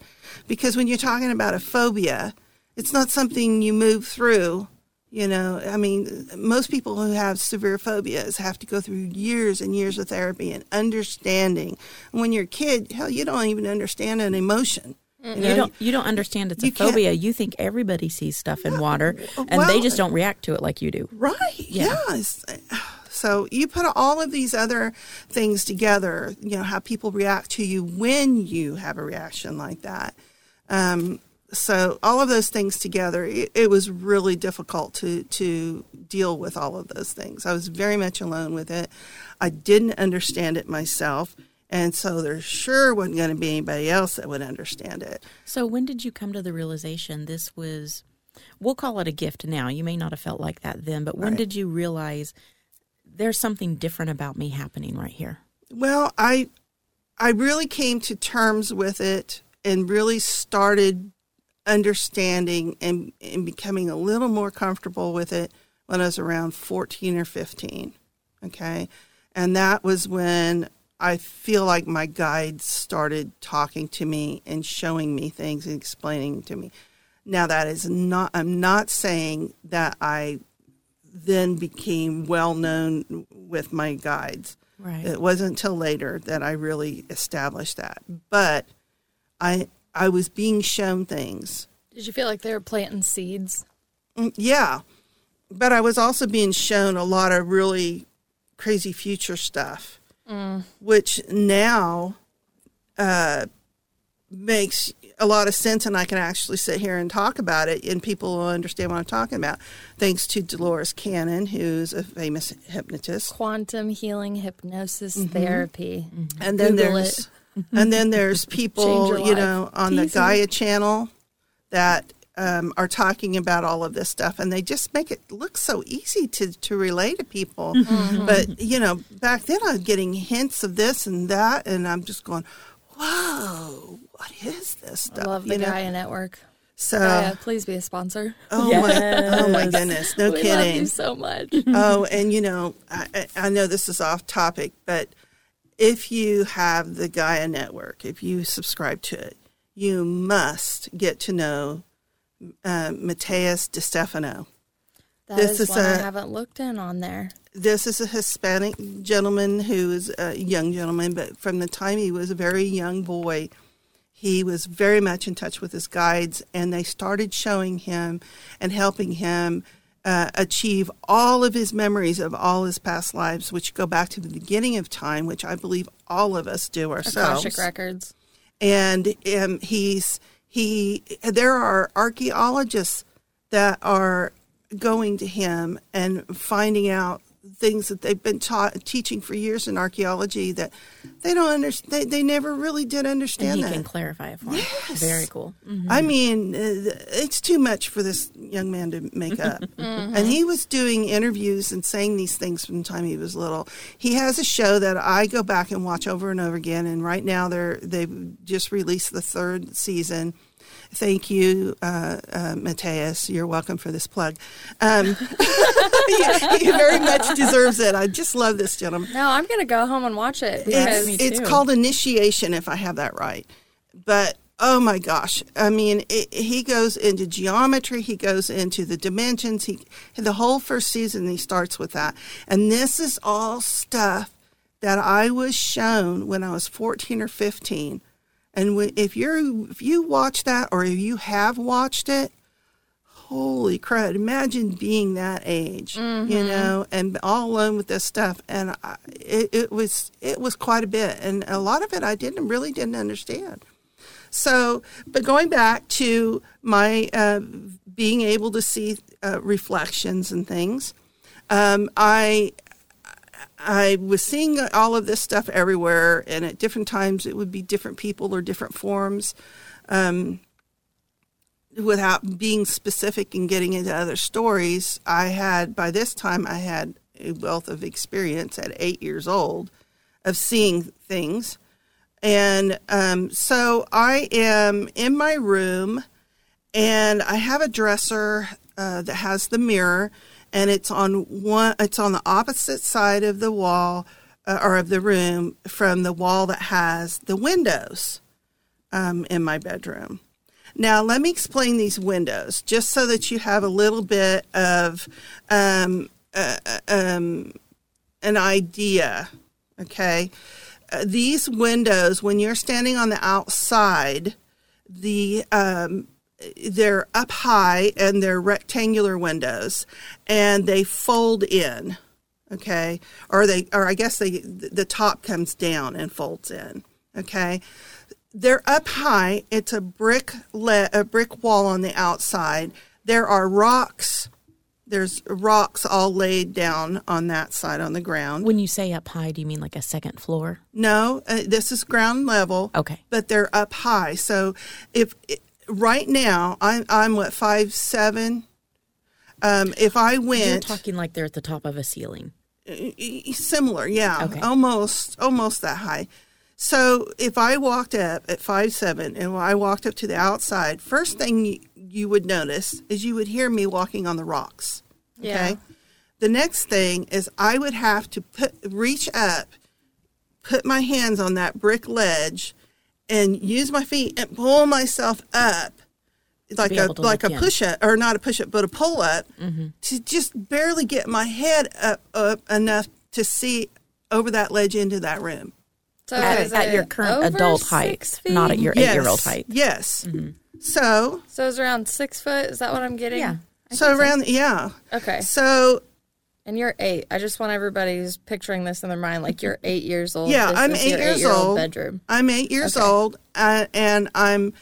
because when you're talking about a phobia, it's not something you move through. You know, I mean, most people who have severe phobias have to go through years and years of therapy and understanding. And when you're a kid, hell, you don't even understand an emotion. You, know, You don't you don't understand it's a you can't- phobia. You think everybody sees stuff in water and well- they just don't react to it like you do. Right. Yes. So you put all of these other things together, you know, how people react to you when you have a reaction like that. Um, so all of those things together, it, it was really difficult to to deal with all of those things. I was very much alone with it. I didn't understand it myself, and so there sure wasn't going to be anybody else that would understand it. So when did you come to the realization this was we'll call it a gift now. You may not have felt like that then, but when Right. did you realize there's something different about me happening right here? Well, I I really came to terms with it and really started understanding and, and becoming a little more comfortable with it when I was around 14 or 15. Okay. And that was when I feel like my guides started talking to me and showing me things and explaining to me. Now, that is not, I'm not saying that I then became well known with my guides. Right. It wasn't until later that I really established that. But I I was being shown things. Did you feel like they were planting seeds? Mm, Yeah. But I was also being shown a lot of really crazy future stuff, which now uh, makes a lot of sense, and I can actually sit here and talk about it, and people will understand what I'm talking about. Thanks to Dolores Cannon, who's a famous hypnotist. Quantum healing hypnosis Mm-hmm. therapy. and then Google there's and then there's people you know on the Gaia channel that um, are talking about all of this stuff, and they just make it look so easy to to relay to people. Mm-hmm. But you know, back then I was getting hints of this and that, and I'm just going, "Whoa, what is this I stuff?" love the you know? Gaia Network. So, Gaia, please be a sponsor. oh my, oh my goodness, no we kidding. love you so much. oh, and you know, I, I I know this is off topic, but if you have the Gaia Network, if you subscribe to it, you must get to know uh, Matías De Stefano. That This is, is one I a- haven't looked in on there. This is a Hispanic gentleman who is a young gentleman, but from the time he was a very young boy, he was very much in touch with his guides, and they started showing him and helping him uh, achieve all of his memories of all his past lives, which go back to the beginning of time, which I believe all of us do ourselves Akashic Records. and um, he's he there are archaeologists that are going to him and finding out things that they've been taught teaching for years in archaeology that they don't understand. They, they never really did And understand he that. can clarify it for me. Yes. Very cool. Mhm. I mean, uh, it's too much for this young man to make up. And he was doing interviews and saying these things from the time he was little. He has a show that I go back and watch over and over again. And right now, they're they've just released the third season. Thank you, uh, uh, Matías. You're welcome for this plug. Um, he, he very much deserves it. I just love this gentleman. No, I'm gonna go home and watch it It's, it's called initiation, if I have that right. But oh my gosh, I mean, it, he goes into geometry. He goes into the dimensions. He the whole first season he starts with that, and this is all stuff that I was shown when I was 14 or 15. And if you're if you watch that or if you have watched it, holy crud! Imagine being that age, you know, and all alone with this stuff. And I, it, it was it was quite a bit, and a lot of it I didn't really didn't understand. So, but going back to my uh, being able to see uh, reflections and things, um, I I was seeing all of this stuff everywhere, and at different times it would be different people or different forms. Um, without being specific and getting into other stories, I had by this time I had a wealth of experience at eight years old of seeing things, and um, so I am in my room, and I have a dresser uh, that has the mirror, and it's on one. It's on the opposite side of the wall uh, or of the room from the wall that has the windows um, in my bedroom. Now, let me explain these windows just so that you have a little bit of um, uh, um, an idea. Okay. Uh, these windows, when you're standing on the outside, the um, they're up high and they're rectangular windows, and they fold in. Okay, or they, or I guess they, the top comes down and folds in. Okay, they're up high. It's a brick le- a brick wall on the outside. There are rocks. There's rocks all laid down on that side on the ground. When you say up high, do you mean like a second floor? No, uh, this is ground level. Okay. but they're up high. So if right now I'm I'm what five seven. Um, if I went. You're talking like they're at the top of a ceiling. similar, yeah, Okay. almost almost that high. So if I walked up at five seven and I walked up to the outside, first thing you, you would notice is you would hear me walking on the rocks. Okay. Yeah. The next thing is I would have to put reach up, put my hands on that brick ledge, and use my feet and pull myself up, like a like a look in. push up or not a push up, but a pull up, Mm-hmm. to just barely get my head up up enough to see over that ledge into that room. So At, is at your current adult height, not at your eight year old height. Yes. Mm-hmm. So So it's around six foot. Is that what I'm getting? Yeah. I so think around yeah. Okay. So And you're eight. I just want everybody who's picturing this in their mind, like you're eight years old. Yeah, This I'm eight years old. Bedroom. I'm eight years Okay. old, uh, and I'm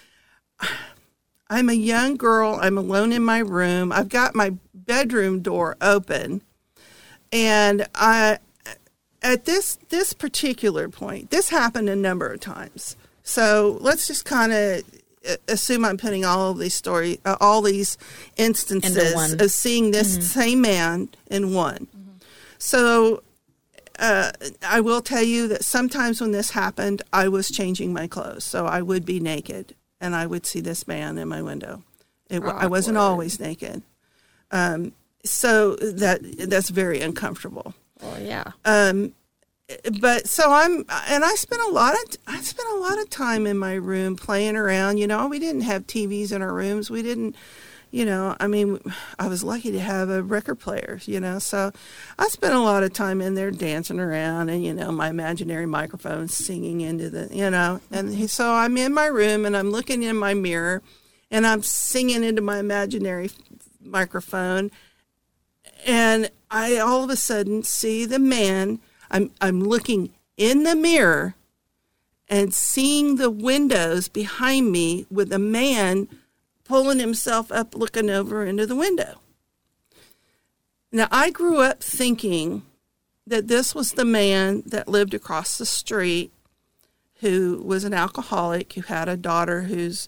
I'm a young girl. I'm alone in my room. I've got my bedroom door open, and I at this this particular point, this happened a number of times. So let's just kind of assume I'm putting all of these story, uh, all these instances of seeing this same man in one. So uh, I will tell you that sometimes when this happened, I was changing my clothes, so I would be naked, and I would see this man in my window. It, I wasn't always naked, um, so that that's very uncomfortable. Well, yeah. Um, but so I'm, and I spent a lot of I spent a lot of time in my room playing around. You know, we didn't have TVs in our rooms. We didn't, you know, I mean, I was lucky to have a record player. You know, so I spent a lot of time in there dancing around, and you know, my imaginary microphone singing into the, you know, and so I'm in my room and I'm looking in my mirror, and I'm singing into my imaginary microphone and I all of a sudden see the man. I'm I'm looking in the mirror and seeing the windows behind me with a man pulling himself up looking over into the window. Now I grew up thinking that this was the man that lived across the street who was an alcoholic who had a daughter whose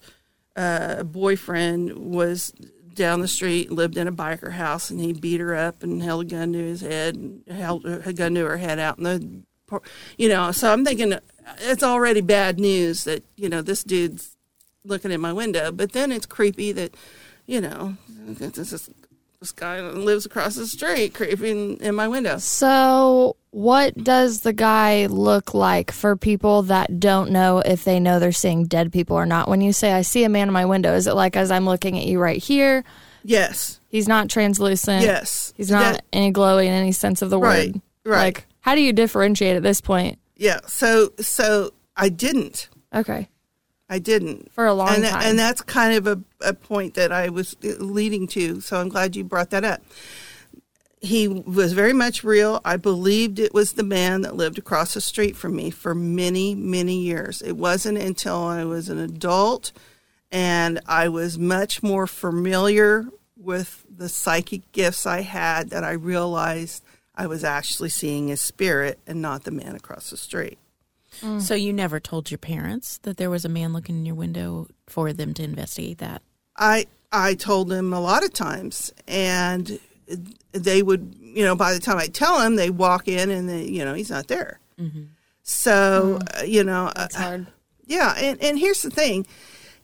uh, boyfriend was down the street lived in a biker house and he beat her up and held a gun to his head and held a gun to her head out in the you know so i'm thinking uh, it's already bad news that you know this dude's looking in my window but then it's creepy that you know this, this guy lives across the street creeping in my window So, what does the guy look like for people that don't know if they know they're seeing dead people or not? When you say, I see a man in my window, is it like as I'm looking at you right here? yes He's not translucent. yes He's not That- any glowy in any sense of the Right, word. right. Like, how do you differentiate at this point? yeah so so i didn't Okay. I didn't For a long and, time. and that's kind of a, a point that I was uh, leading to. So I'm glad you brought that up. He was very much real. I believed it was the man that lived across the street from me for many, many years. It wasn't until I was an adult and I was much more familiar with the psychic gifts I had that I realized I was actually seeing a spirit and not the man across the street. So you never told your parents that there was a man looking in your window for them to investigate that? I I told them a lot of times, and they would, you know, by the time I tell them, they walk in and they, you know, he's not there. So, uh, you know, uh, hard. yeah, and and here's the thing,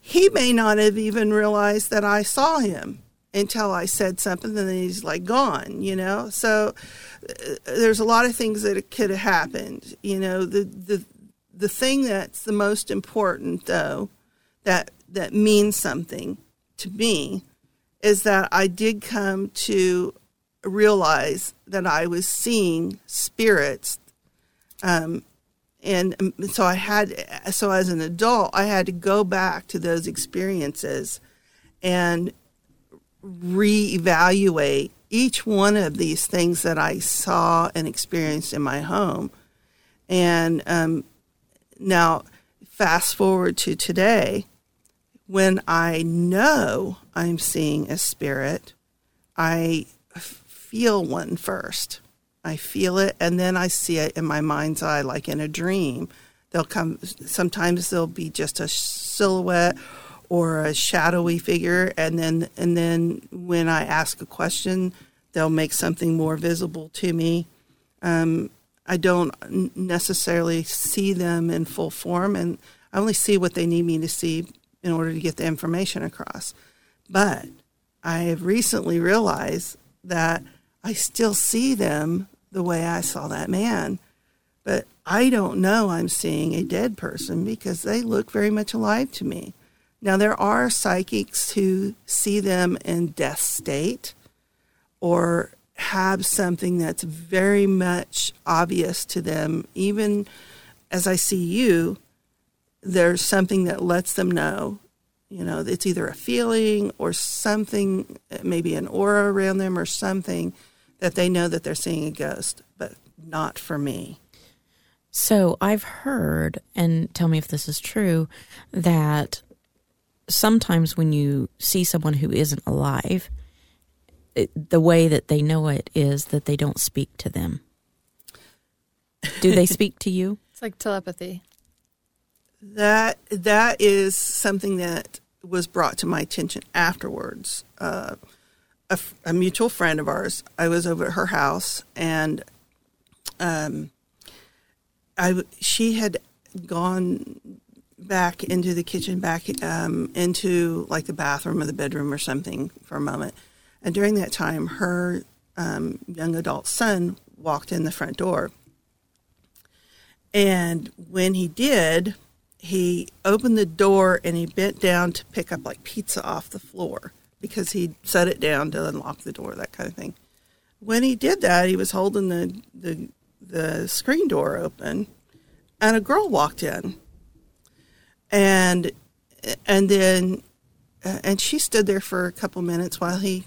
he may not have even realized that I saw him until I said something, and then he's like gone, you know. So uh, there's a lot of things that could have happened, you know. The the the thing that's the most important, though, that that means something to me, is that I did come to realize that I was seeing spirits um, and um, so I had so as an adult I had to go back to those experiences and reevaluate each one of these things that I saw and experienced in my home. And um, now fast forward to today when I know I'm seeing a spirit I feel one first I feel it, and then I see it in my mind's eye, like in a dream. They'll come. Sometimes they'll be just a silhouette or a shadowy figure, and then and then when I ask a question, they'll make something more visible to me. Um, I don't necessarily see them in full form, and I only see what they need me to see in order to get the information across. But I have recently realized that I still see them the way I saw that man. But I don't know I'm seeing a dead person because they look very much alive to me. Now, there are psychics who see them in death state or have something that's very much obvious to them. Even as I see you, there's something that lets them know you know it's either a feeling or something maybe an aura around them or something that they know that they're seeing a ghost but not for me So I've heard, and tell me if this is true, that sometimes when you see someone who isn't alive, it, the way that they know it is that they don't speak to them. Do they speak to you? It's like telepathy. that that is something that was brought to my attention afterwards uh, a, f- a mutual friend of ours i was over at her house and um, I w- she had gone back into the kitchen, back um, into like the bathroom or the bedroom or something for a moment. And during that time, her um, young adult son walked in the front door. And when he did, he opened the door and he bent down to pick up like pizza off the floor because he set it down to unlock the door, that kind of thing. When he did that, he was holding the, the, the screen door open and a girl walked in. And and then uh, and she stood there for a couple minutes while he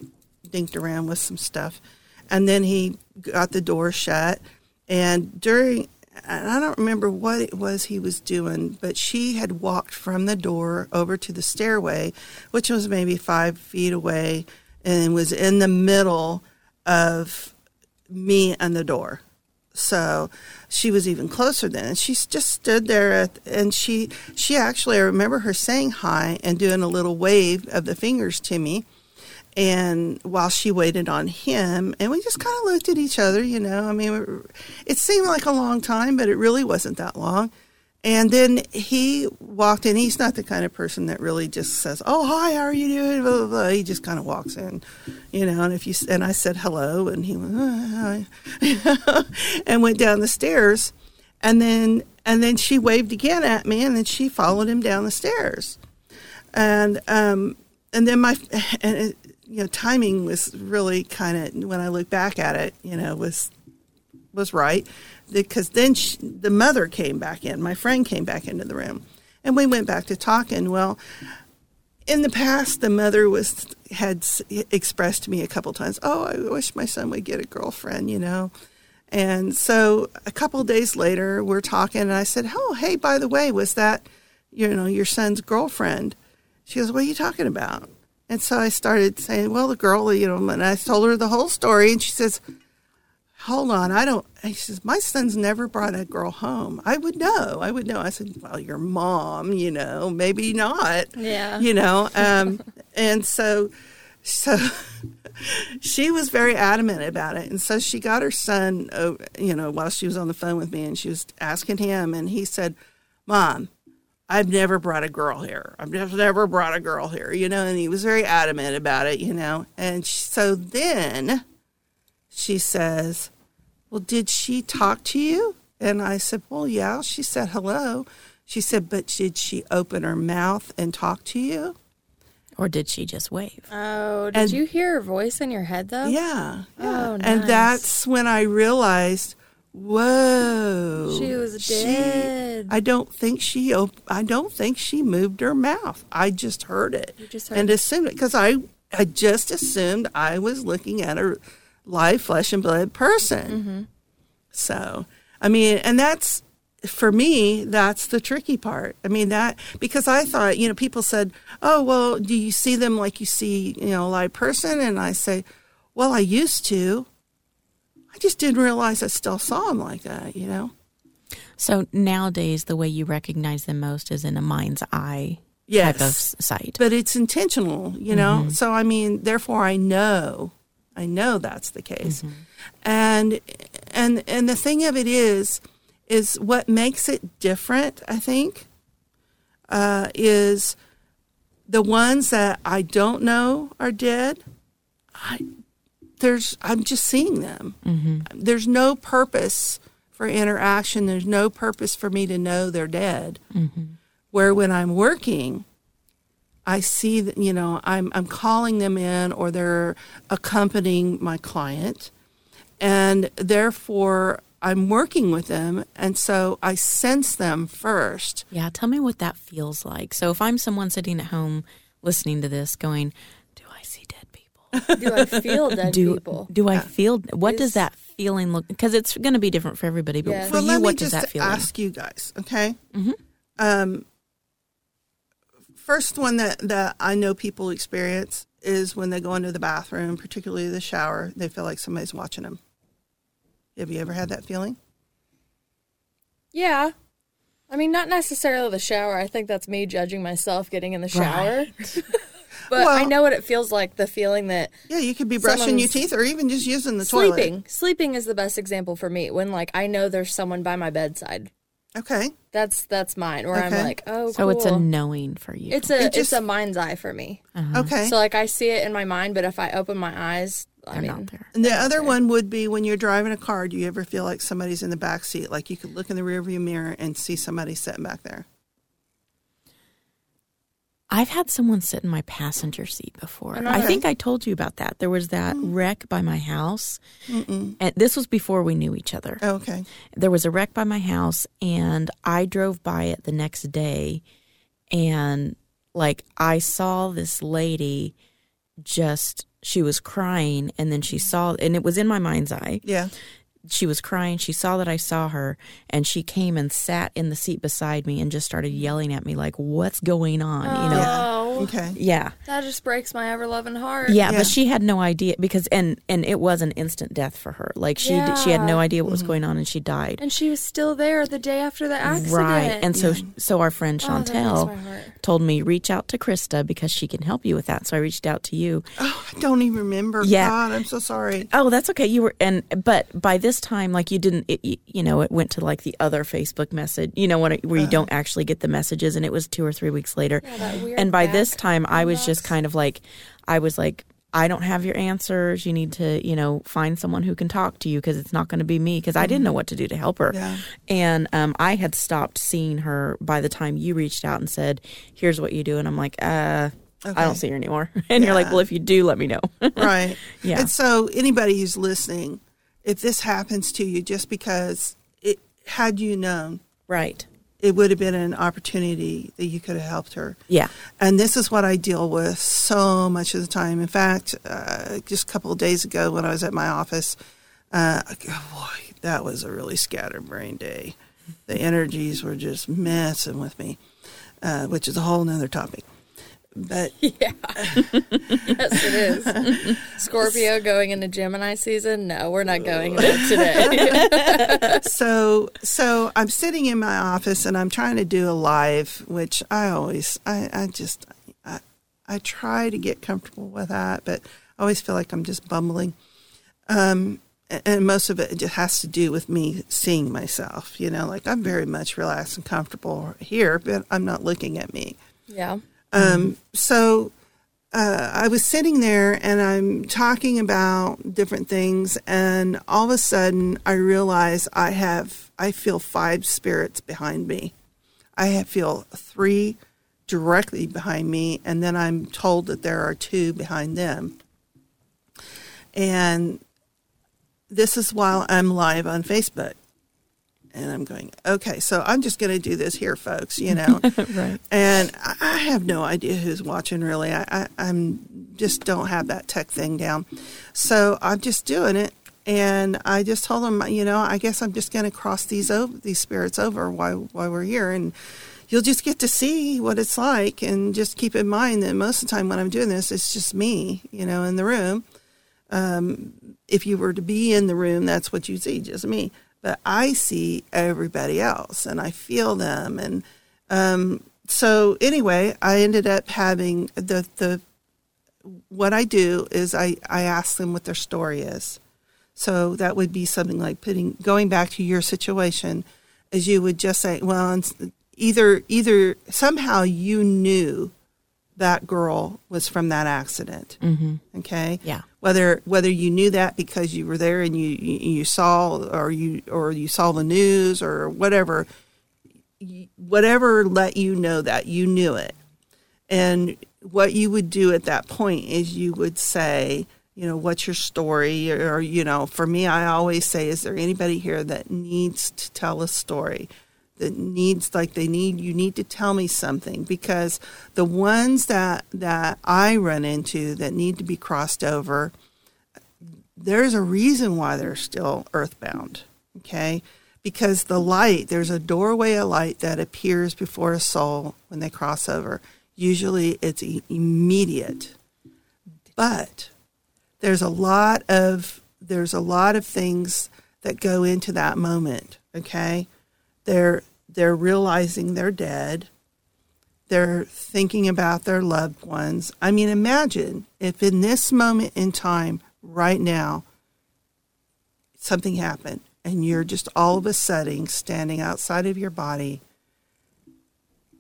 dinked around with some stuff. And then he got the door shut and during I don't remember what it was he was doing, but she had walked from the door over to the stairway, which was maybe five feet away, and was in the middle of me and the door. So she was even closer then. And she just stood there at, and she she actually I remember her saying hi and doing a little wave of the fingers to me. And while she waited on him, and we just kind of looked at each other, you know. I mean, it seemed like a long time, but it really wasn't that long. And then he walked in. He's not the kind of person that really just says, "Oh, hi, how are you doing?" Blah, blah, blah. He just kind of walks in, you know. And if you and I said hello, and he went, oh, hi, and went down the stairs, and then and then she waved again at me, and then she followed him down the stairs, and um and then my and it, you know timing was really kind of when I look back at it, you know, was was right because then she, the mother came back in. My friend came back into the room, and we went back to talking. Well, in the past, the mother was had expressed to me a couple times, "Oh, I wish my son would get a girlfriend," you know. And so a couple days later, we're talking, and I said, "Oh, hey, by the way, was that you know your son's girlfriend?" She goes, "What are you talking about?" And so I started saying, "Well, the girl, you know," and I told her the whole story, and she says, hold on, I don't. He says, my son's never brought a girl home. I would know. I would know. I said, well, your mom, you know, maybe not. Yeah. You know, um, and so, so she was very adamant about it. And so she got her son, oh, you know, while she was on the phone with me and she was asking him, and he said, Mom, I've never brought a girl here. I've never brought a girl here, you know, and he was very adamant about it, you know. And so then she says, Well, did she talk to you? And I said, Well, yeah. She said, Hello. She said, But did she open her mouth and talk to you? Or did she just wave? Oh, did And- you hear her voice in your head though? Yeah. yeah. Oh, And that's when I realized, whoa. She was she- dead. I don't think she op- I don't think she moved her mouth. I just heard it. You just heard and it. assumed it because I I just assumed I was looking at a live flesh and blood person. Mm-hmm. So, I mean, and that's for me, that's the tricky part. I mean, that because I thought, you know, people said, oh, well, do you see them like you see, you know, a live person? And I say, well, I used to. I just didn't realize I still saw them like that, you know? So nowadays, the way you recognize them most is in a mind's eye Yes. type of sight. But it's intentional, you know? So, I mean, therefore, I know, I know that's the case. And, and, and the thing of it is, is what makes it different, I think, uh, is the ones that I don't know are dead. I, there's, I'm just seeing them. Mm-hmm. There's no purpose for interaction. There's no purpose for me to know they're dead. Mm-hmm. Where when I'm working, I see that you know I'm I'm calling them in or they're accompanying my client, and therefore I'm working with them, and so I sense them first. Yeah, tell me what that feels like. So if I'm someone sitting at home listening to this going, do I see dead people? Do I feel dead Do people? do I feel what does that feeling look because it's going to be different for everybody, but Yeah. for Well, you what does that feel like? ask you guys, okay? Um, first one that that I know people experience is when they go into the bathroom, particularly the shower, they feel like somebody's watching them. Have you ever had that feeling? Yeah. I mean, not necessarily the shower. I think that's me judging myself getting in the shower. but I know what it feels like the feeling that Yeah, you could be brushing your teeth or even just using the toilet. sleeping. Sleeping is the best example for me when like I know there's someone by my bedside. Okay. That's that's mine where Okay. I'm like, "Oh, So it's a knowing for you. it's a It just- it's a mind's eye for me. Uh-huh. Okay. So like I see it in my mind, but if I open my eyes, I They're mean, not there. And the other one would be when you're driving a car. Do you ever feel like somebody's in the back seat? Like you could look in the rearview mirror and see somebody sitting back there. I've had someone sit in my passenger seat before. I think I told you about that. There was that mm. wreck by my house. And this was before we knew each other. Oh, okay. There was a wreck by my house and I drove by it the next day and like I saw this lady just she was crying and then she saw and it was in my mind's eye. Yeah. She was crying. She saw that I saw her and she came and sat in the seat beside me and just started yelling at me like what's going on, you know? oh, Okay. Yeah. That just breaks my ever loving heart. Yeah, Yeah. but she had no idea because and and it was an instant death for her. Like she d she had no idea what Mm-hmm. was going on and she died. And she was still there the day after the accident. Right. And so so our friend Oh, that breaks Chantel my heart. told me reach out to Krista because she can help you with that. So I reached out to you. Oh, I don't even remember. Yeah. God, I'm so sorry. Oh, that's okay. You were and but by this time like you didn't it, you- know it went to like the other Facebook message. You know when it, where you don't actually get the messages and it was 2 or 3 weeks later. weird and by this time I was just kind of like I was like I don't have your answers. You need to, you know, find someone who can talk to you because it's not going to be me because I didn't know what to do to help her. Yeah. And um, I had stopped seeing her by the time you reached out and said, "Here's what you do," and I'm like, "Uh, I don't see her anymore." And you're like, "Well, if you do, let me know." right. Yeah. And so, anybody who's listening, if this happens to you, just because it had you known, right. it would have been an opportunity that you could have helped her. Yeah. And this is what I deal with so much of the time. In fact, uh, just a couple of days ago when I was at my office, uh, oh boy, that was a really scatterbrained day. The energies were just messing with me, uh, which is a whole nother topic. But yeah, Yes, it is. Scorpio going into Gemini season? No, we're not going today. so so I'm sitting in my office and I'm trying to do a live, which I always I, I just I, I try to get comfortable with that, but I always feel like I'm just bumbling. Um and most of it just has to do with me seeing myself, you know, like I'm very much relaxed and comfortable here, but I'm not looking at me. yeah. Um, so uh, I was sitting there and I'm talking about different things, and all of a sudden I realize I have I feel five spirits behind me. I feel three directly behind me, and then I'm told that there are two behind them. And this is while I'm live on Facebook. And I'm going, okay, so I'm just going to do this here, folks, you know. Right. And I have no idea who's watching really. I, I I'm just don't have that tech thing down. So I'm just doing it. And I just told them, you know, I guess I'm just going to cross these over, these spirits over while while we're here, and you'll just get to see what it's like. And just keep in mind that most of the time when I'm doing this, it's just me, you know, in the room. Um, if you were to be in the room, that's what you'd see, just me. But I see everybody else, and I feel them, and um, so anyway, I ended up having the the what I do is I I ask them what their story is. So that would be something like putting going back to your situation, as you would just say, well, either either somehow you knew that girl was from that accident. Mm-hmm. Okay. Yeah. Whether whether you knew that because you were there and you you, saw or you or you saw the news or whatever, whatever let you know that you knew it, and what you would do at that point is you would say, you know, what's your story, or you know, for me, I always say, is there anybody here that needs to tell a story? That needs like they need you need to tell me something because the ones that that I run into that need to be crossed over there's a reason why they're still earthbound okay? Because the light there's a doorway of light that appears before a soul when they cross over. Usually it's e- immediate. But there's a lot of there's a lot of things that go into that moment okay they're they're realizing they're dead. They're thinking about their loved ones. I mean imagine if in this moment in time right now something happened and you're just all of a sudden standing outside of your body.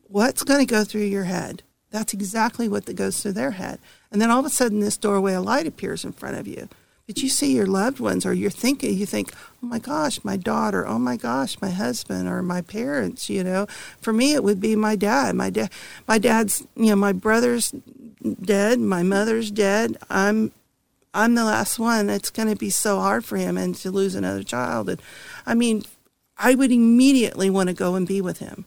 What's going to go through your head? That's exactly what that goes through their head. And then all of a sudden this doorway of light appears in front of you but you see your loved ones or you're thinking you think oh my gosh my daughter oh my gosh my husband or my parents you know? For me it would be my dad. My dad my dad's you know my brother's dead my mother's dead. I'm i'm the last one. It's going to be so hard for him and to lose another child. And i mean i would immediately want to go and be with him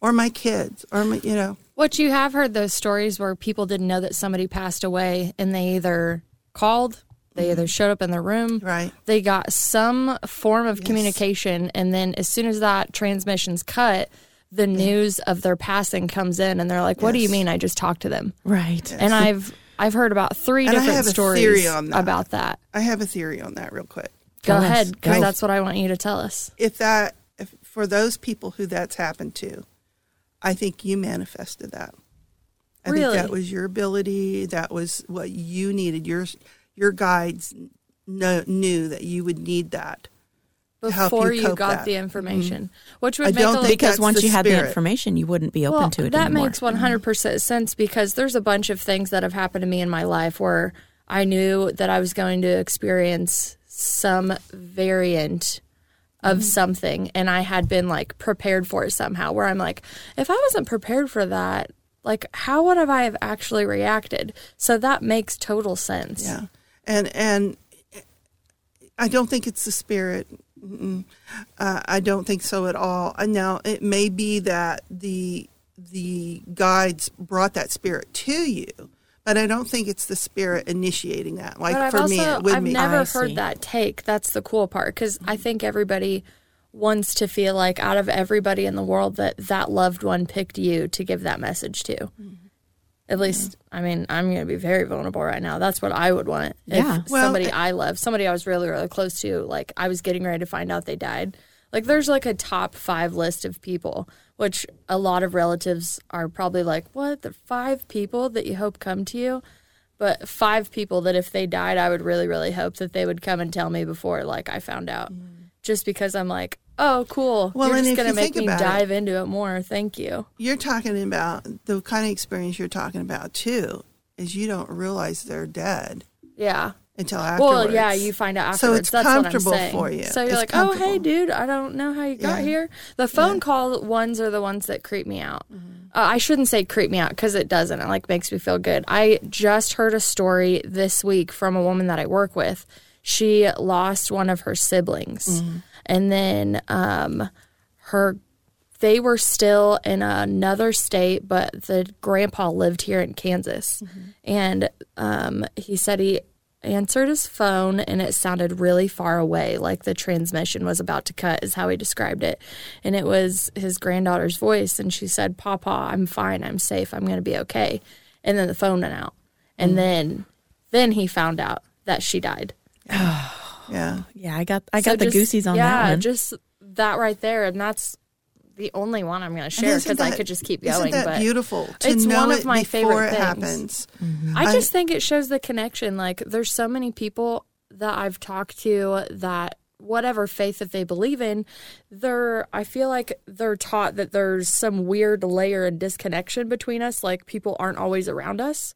or my kids or my you know? What you have heard those stories where people didn't know that somebody passed away and they either called, they either mm-hmm. showed up in the room, right they got some form of communication, and then as soon as that transmission's cut, the news of their passing comes in and they're like, What do you mean I just talked to them? Right. And I've I've heard about three And I different have stories theory on that. about that. I have a theory on that real quick. Go ahead, because that's what I want you to tell us. If that, if, for those people who that's happened to, I think you manifested that. I Really? think that was your ability. That was what you needed. Your your guides know, knew that you would need that. to help Before you you, got that. the information, which would I make don't a think because once the you had the information, you wouldn't be open well, to it that anymore. makes 100% sense because there's a bunch of things that have happened to me in my life where I knew that I was going to experience some variant of Mm-hmm. something and I had been like prepared for it somehow where I'm like if I wasn't prepared for that like how would have I have actually reacted so that makes total sense Yeah, and and I don't think it's the spirit. Uh, I don't think so at all. Uh, Now it may be that the the guides brought that spirit to you, but I don't think it's the spirit initiating that. Like I've for also me, with I've me. never I heard see. that take. That's the cool part because I think everybody wants to feel like out of everybody in the world that that loved one picked you to give that message to. Mm-hmm. At least, I mean, I'm going to be very vulnerable right now. That's what I would want. Yeah. If Well, somebody I love, somebody I was really, really close to, like I was getting ready to find out they died. Like there's like a top five list of people, which a lot of relatives are probably like, what? The five people that you hope come to you? but five people that if they died, I would really, really hope that they would come and tell me before like I found out. Mm. Just because I'm like, oh, cool. Well, You're and just gonna you make me about it- dive into it more. Thank you. You're talking about the kind of experience you're talking about too. Is you don't realize they're dead Yeah. until afterwards. Well, yeah, you find out So afterwards. it's That's comfortable what I'm saying. for you. So you're It's like, oh, hey, dude, I don't know how you got Yeah. here. The phone call ones are the ones that creep me out. Uh, I shouldn't say creep me out because it doesn't. It like makes me feel good. I just heard a story this week from a woman that I work with. She lost one of her siblings, and then um, her they were still in another state, but the grandpa lived here in Kansas. And um, he said he answered his phone and it sounded really far away, like the transmission was about to cut, is how he described it. And it was his granddaughter's voice. And she said, Papa, I'm fine. I'm safe. I'm going to be okay. And then the phone went out. And then, then he found out that she died. yeah. yeah, I got I So got the just- goosies on yeah, that one. just that right there, and that's the only one I'm going to share because I could just keep Isn't going. that but beautiful to it's know one of my favorite things. happens? Mm-hmm. I I- just think it shows the connection. Like, there's so many people that I've talked to that whatever faith that they believe in, they're I feel like they're taught that there's some weird layer and disconnection between us. Like people aren't always around us.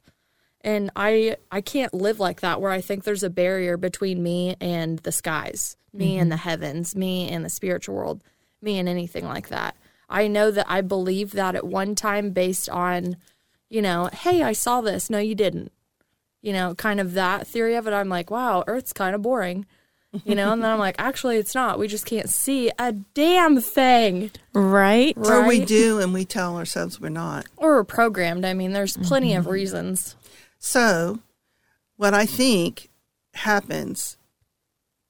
And I I can't live like that where I think there's a barrier between me and the skies, me and the mm-hmm. heavens, me and the spiritual world, me and anything like that. I know that I believe that at one time based on, you know, hey, I saw this. No, you didn't. You know, kind of that theory of it. I'm like, wow, Earth's kind of boring. You know, and then I'm like, actually, it's not. We just can't see a damn thing. right? Or we do and we tell ourselves we're not. Or we're programmed. I mean, there's plenty of mm-hmm. reasons. So, what I think happens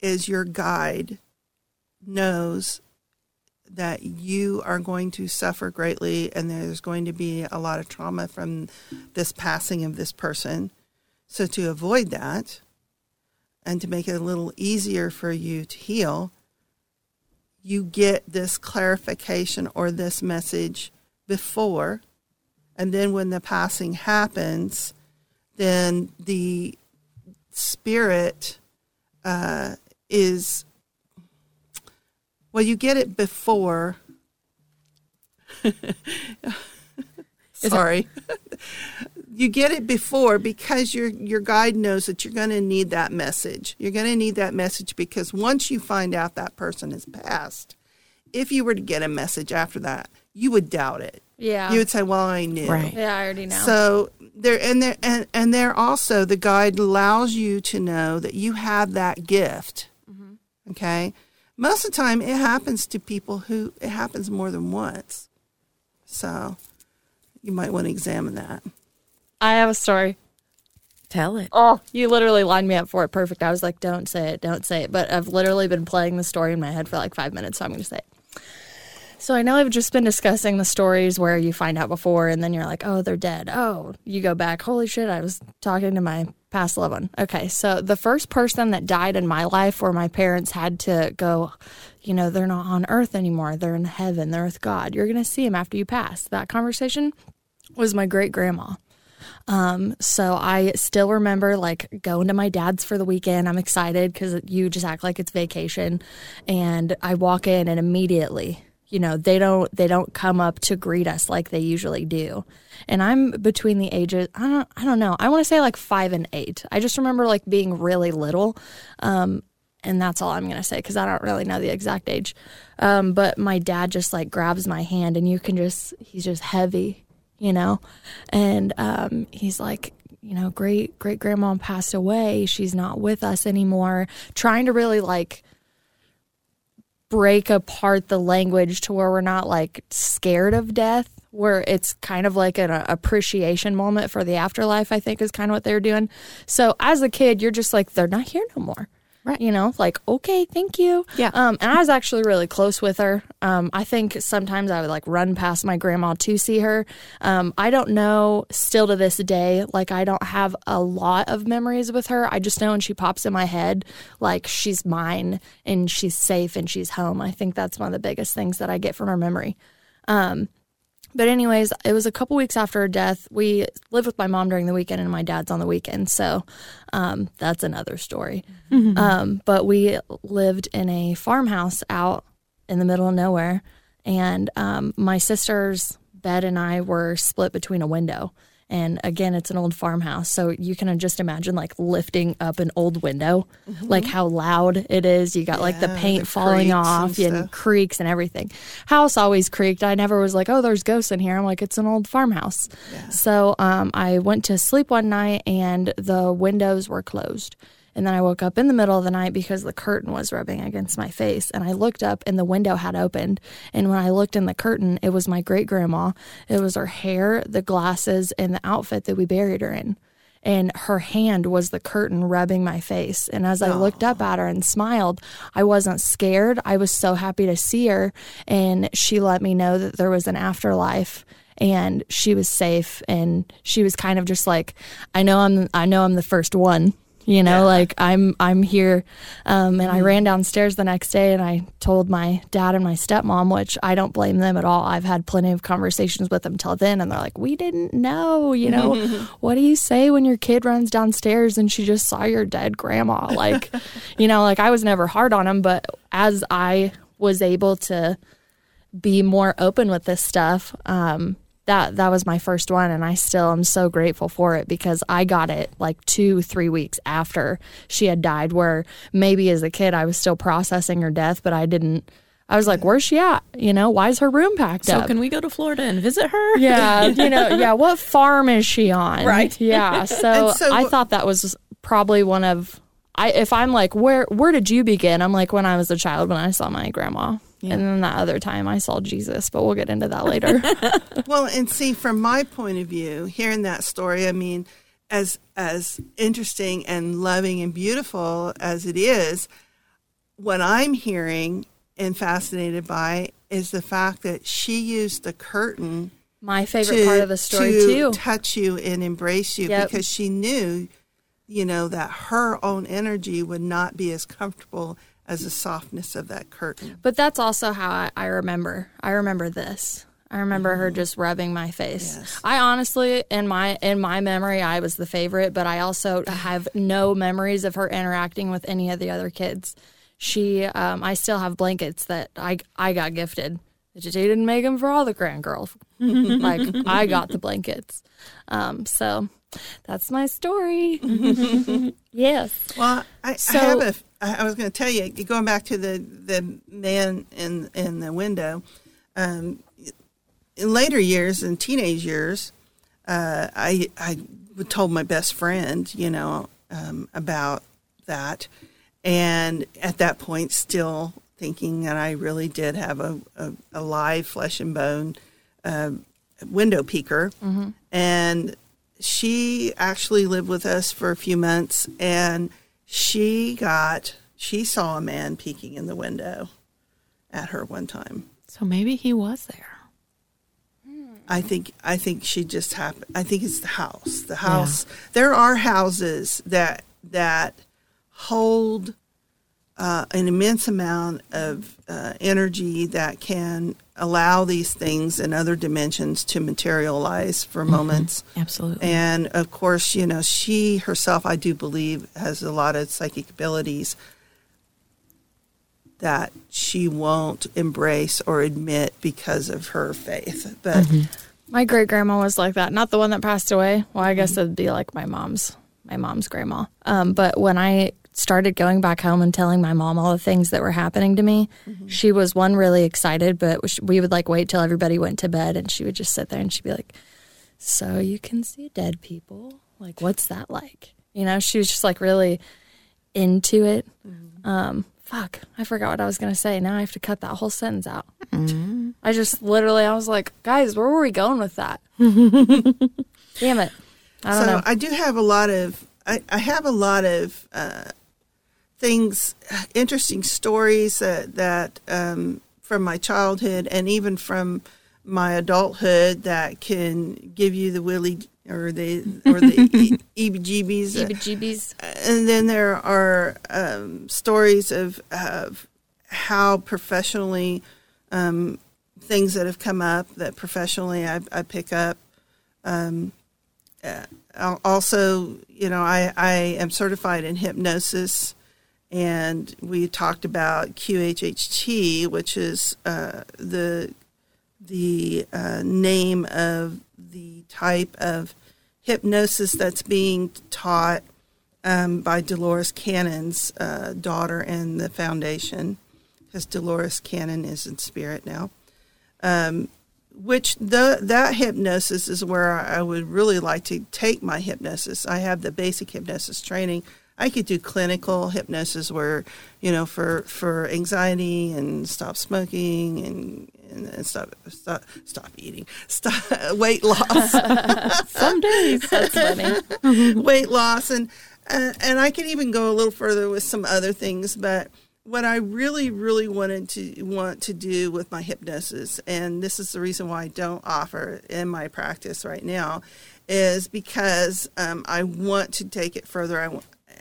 is your guide knows that you are going to suffer greatly and there's going to be a lot of trauma from this passing of this person. So, to avoid that and to make it a little easier for you to heal, you get this clarification or this message before. And then when the passing happens, then the spirit uh, is well you get it before. Sorry. You get it before because your your guide knows that you're going to need that message. You're going to need that message because once you find out that person has passed if you were to get a message after that you would doubt it Yeah. you would say well i knew Right. yeah, I already know. so there and there and, and there also the guide allows you to know that you have that gift. Mm-hmm. Okay. Most of the time it happens to people who it happens more than once. So you might want to examine that. I have a story. Tell it. Oh, you literally lined me up for it perfect. I was like, don't say it, don't say it. But I've literally been playing the story in my head for like five minutes, so I'm going to say it. So I know I've just been discussing the stories where you find out before and then you're like, oh, they're dead. Oh, you go back. Holy shit, I was talking to my past loved one. Okay, so the first person that died in my life where my parents had to go, you know, they're not on earth anymore. They're in heaven. They're with God. You're going to see him after you pass. That conversation was my great grandma. Um, so I still remember like going to my dad's for the weekend. I'm excited because you just act like it's vacation. And I walk in and immediately, you know, they don't they don't come up to greet us like they usually do. And I'm between the ages I don't I don't know. I want to say like 5 and 8. I just remember like being really little. Um, and that's all I'm going to say because I don't really know the exact age. Um, but my dad just like grabs my hand and you can just, he's just heavy you know? And um, he's like, you know, great great grandma passed away. She's not with us anymore. Trying to really like break apart the language to where we're not like scared of death, where it's kind of like an uh, appreciation moment for the afterlife, I think is kind of what they're doing. So as a kid, you're just like, they're not here no more. Right. You know, like, okay, thank you. Yeah. Um, and I was actually really close with her. Um, I think sometimes I would like run past my grandma to see her. Um, I don't know still to this day, like, I don't have a lot of memories with her. I just know when she pops in my head, like, she's mine and she's safe and she's home. I think that's one of the biggest things that I get from her memory. Um, but anyways, it was a couple weeks after her death. We lived with my mom during the weekend, and my dad's on the weekend. So um, that's another story. Mm-hmm. Um, but we lived in a farmhouse out in the middle of nowhere, and um, my sister's bed and I were split between a window. And again, it's an old farmhouse. So you can just imagine like lifting up an old window, mm-hmm. like how loud it is. You got yeah, like the paint the falling off and, and, creaks and everything. House always creaked. I never was like, oh, there's ghosts in here. I'm like, it's an old farmhouse. Yeah. So um, I went to sleep one night and the windows were closed. And then I woke up in the middle of the night because the curtain was rubbing against my face. And I looked up and the window had opened. And when I looked in the curtain, it was my great grandma. It was her hair, the glasses, and the outfit that we buried her in. And her hand was the curtain rubbing my face. And as I looked up at her and smiled, I wasn't scared. I was so happy to see her. And she let me know that there was an afterlife and she was safe and she was kind of just like i know i'm i know i'm the first one you know yeah. like i'm i'm here um, and i ran downstairs the next day and i told my dad and my stepmom which i don't blame them at all. I've had plenty of conversations with them till then and they're like we didn't know you know? What do you say when your kid runs downstairs and she just saw your dead grandma? Like you know like i was never hard on them but as i was able to be more open with this stuff um, that that was my first one and I still am so grateful for it because I got it like 2 3 weeks after she had died where maybe as a kid I was still processing her death but I didn't I was like, where's she at? You know, why is her room packed so up? So can we go to Florida and visit her? Yeah, you know, yeah, what farm is she on? Right. Yeah. So, so I thought that was probably one of I if I'm like, where where did you begin? I'm like when I was a child when I saw my grandma. Yeah. And then that other time I saw Jesus, but we'll get into that later. well, and see, from my point of view, hearing that story, I mean, as as interesting and loving and beautiful as it is, what I'm hearing and fascinated by is the fact that she used the curtain. My favorite to, part of the story to too. Touch you and embrace you yep. because she knew, you know, that her own energy would not be as comfortable as the softness of that curtain. But that's also how I, I remember. I remember this. I remember mm-hmm. her just rubbing my face. Yes. I honestly, in my in my memory, I was the favorite, but I also have no memories of her interacting with any of the other kids. She, um, I still have blankets that I I got gifted. She didn't make them for all the grand girls. like I got the blankets. Um, so that's my story. yes. Well, I, so, I have a I was going to tell you, going back to the, the man in in the window. Um, in later years, in teenage years, uh, I I told my best friend, you know, um, about that, and at that point, still thinking that I really did have a, a, a live flesh and bone uh, window peeker, mm-hmm. and she actually lived with us for a few months, and she got she saw a man peeking in the window at her one time. So maybe he was there. I think I think she just happened. I think it's the house. The house. There are houses that that hold uh, an immense amount of uh, energy that can allow these things in other dimensions to materialize for mm-hmm. moments. Absolutely. And of course, you know, she herself, I do believe, has a lot of psychic abilities that she won't embrace or admit because of her faith. But mm-hmm. My great grandma was like that. Not the one that passed away. Well, I guess mm-hmm. it'd be like my mom's, my mom's grandma. Um, but when I started going back home and telling my mom all the things that were happening to me, she was one really excited. But we would like wait till everybody went to bed, and she would just sit there and she'd be like, "So you can see dead people? Like, what's that like?" You know, she was just like really into it. Um, fuck, I forgot what I was gonna say. Now I have to cut that whole sentence out. I just literally, I was like, guys, where were we going with that? Damn it. I don't so know. I do have a lot of I, I have a lot of uh, things, interesting stories that that um, from my childhood and even from my adulthood that can give you the willy or the or the e- EBGBs. Jeebies. and then there are um, stories of, of how professionally um, things that have come up that professionally I, I pick up. Um, uh, also, you know, I, I am certified in hypnosis, and we talked about QHHT, which is uh, the the uh, name of the type of hypnosis that's being taught um, by Dolores Cannon's uh, daughter and the foundation, because Dolores Cannon is in spirit now. Um, which the, that hypnosis is where I would really like to take my hypnosis. I have the basic hypnosis training. I could do clinical hypnosis where, you know, for, for anxiety and stop smoking and, and, and stop, stop stop eating, stop weight loss. Some days. That's funny. weight loss and uh, and I can even go a little further with some other things but what I really really wanted to want to do with my hypnosis and this is the reason why I don't offer in my practice right now is because um, I want to take it further I,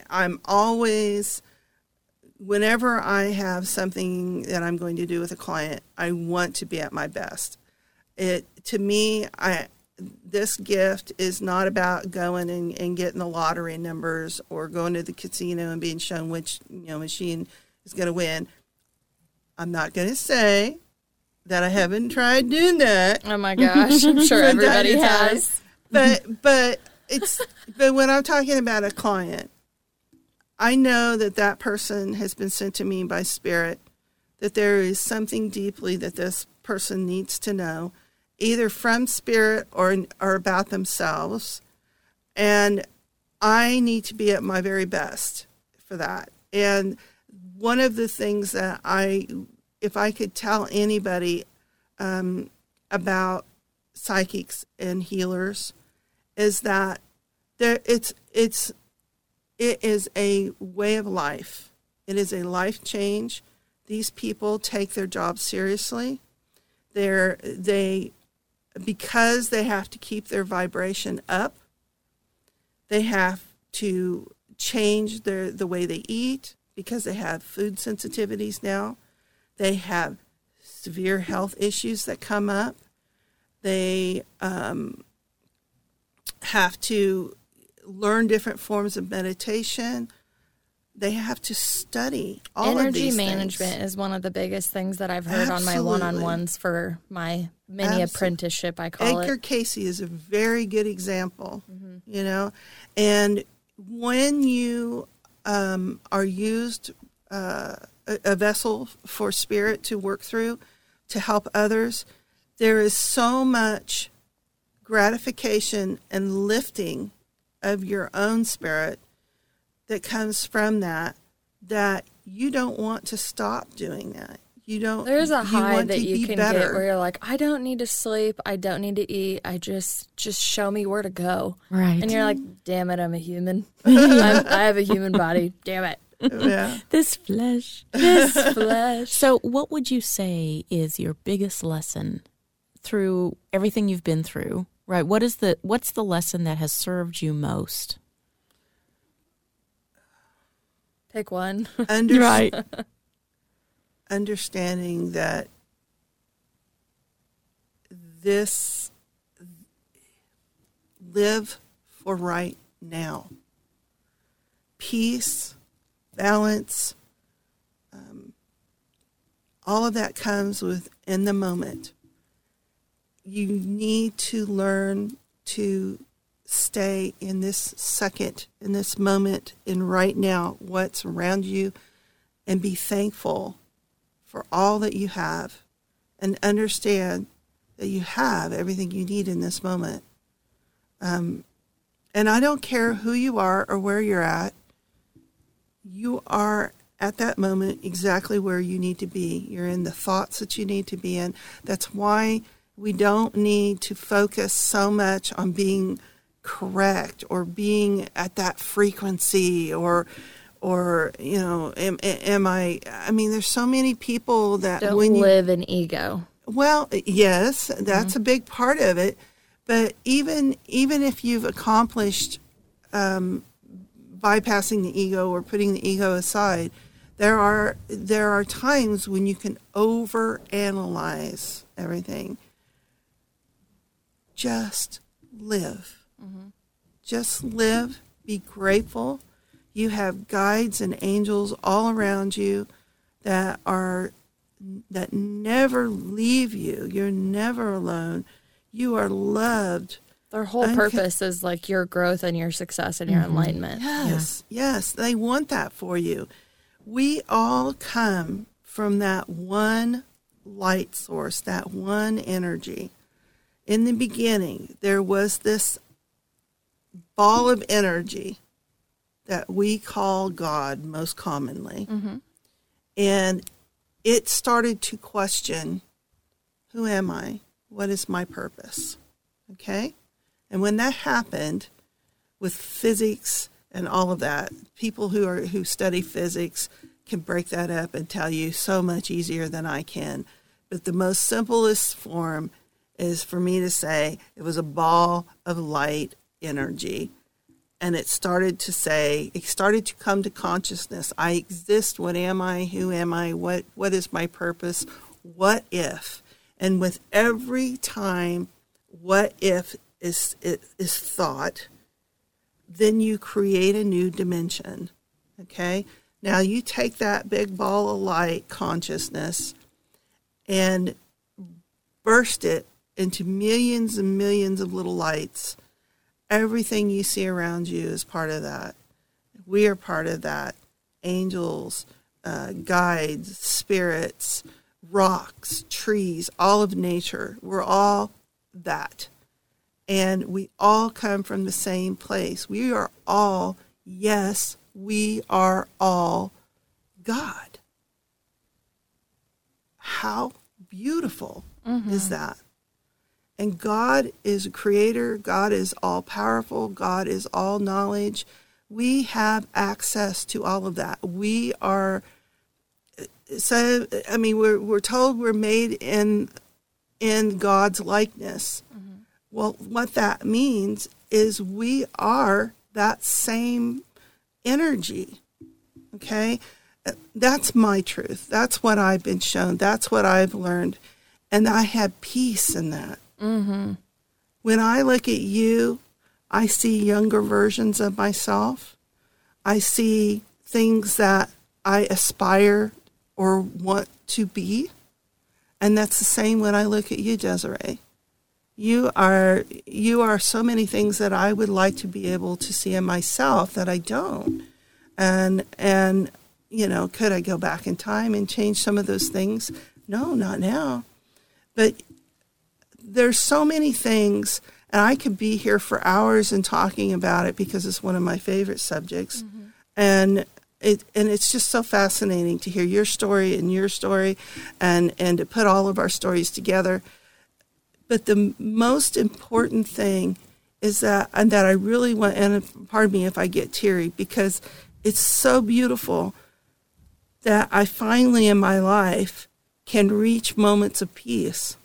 I'm always whenever I have something that I'm going to do with a client I want to be at my best it to me I this gift is not about going and, and getting the lottery numbers or going to the casino and being shown which you know machine is going to win. I'm not going to say that I haven't tried doing that, Oh my gosh. I'm sure everybody has. but but it's but when I'm talking about a client, I know that that person has been sent to me by spirit. That there is something deeply that this person needs to know, either from spirit or or about themselves, and I need to be at my very best for that. And one of the things that I, if I could tell anybody um, about psychics and healers, is that there it's it's it is a way of life. It is a life change. These people take their job seriously. They're they because they have to keep their vibration up. They have to change their the way they eat because they have food sensitivities now. They have severe health issues that come up. They um, have to learn different forms of meditation. They have to study all of Energy management things. is one of the biggest things that I've heard on my one on ones for my mini Absolutely. apprenticeship, I call Edgar it. Cayce is a very good example, Mm-hmm. you know. And when you um, are used uh, a, a vessel for spirit to work through to help others, there is so much gratification and lifting of your own spirit that comes from that that you don't want to stop doing that. You don't. There's a you high want that to you be can better. get where you're like, I don't need to sleep, I don't need to eat, I just just show me where to go. Right. And you're like, damn it, I'm a human. I'm, I have a human body. Damn it. yeah. This flesh. This flesh. So, what would you say is your biggest lesson through everything you've been through? Right. What is the what's the lesson that has served you most? Pick one. Under- understanding that this live for right now peace balance um, all of that comes with in the moment you need to learn to stay in this second in this moment in right now what's around you and be thankful for all that you have and understand that you have everything you need in this moment. Um, and I don't care who you are or where you're at, you are at that moment exactly where you need to be. You're in the thoughts that you need to be in. That's why we don't need to focus so much on being correct or being at that frequency or or you know am, am i i mean there's so many people that Don't when you live in ego. well, yes, that's a big part of it. But even even if you've accomplished um, bypassing the ego or putting the ego aside, there are there are times when you can overanalyze everything. Just live. Just live. Be grateful. You have guides and angels all around you that are that never leave you. You're never alone. You are loved. Their whole Okay. purpose is like your growth and your success and your mm-hmm. enlightenment. Yes, yes, they want that for you. We all come from that one light source, that one energy. In the beginning, there was this ball of energy that we call God most commonly. Mm-hmm. And it started to question who am I? What is my purpose? Okay? And when that happened with physics and all of that, people who are who study physics can break that up and tell you so much easier than I can. But the most simplest form is for me to say it was a ball of light energy. And it started to say it started to come to consciousness. I exist. What am i? Who am i? What what is my purpose? What if? And with every time what if is is thought then you create a new dimension okay? Now you take that big ball of light consciousness and burst it into millions and millions of little lights everything you see around you is part of that. We are part of that. Angels, uh, guides, spirits, rocks, trees, all of nature. We're all that. And we all come from the same place. We are all, yes, we are all God. How beautiful is that? And God is a creator, God is all powerful, God is all knowledge. We have access to all of that. We are so I mean we're we're told we're made in in God's likeness. Mm-hmm. Well, what that means is we are that same energy. Okay? That's my truth. That's what I've been shown. That's what I've learned. And I have peace in that. Mm-hmm. When I look at you, I see younger versions of myself. I see things that I aspire or want to be. And that's the same when I look at you, Desiree. You are you are so many things that I would like to be able to see in myself that I don't. And and you know, could I go back in time and change some of those things? No, not now. But there's so many things and I could be here for hours and talking about it because it's one of my favorite subjects. Mm-hmm. And it and it's just so fascinating to hear your story and your story and and to put all of our stories together. But the most important thing is that and that I really want and pardon me if I get teary because it's so beautiful that I finally in my life can reach moments of peace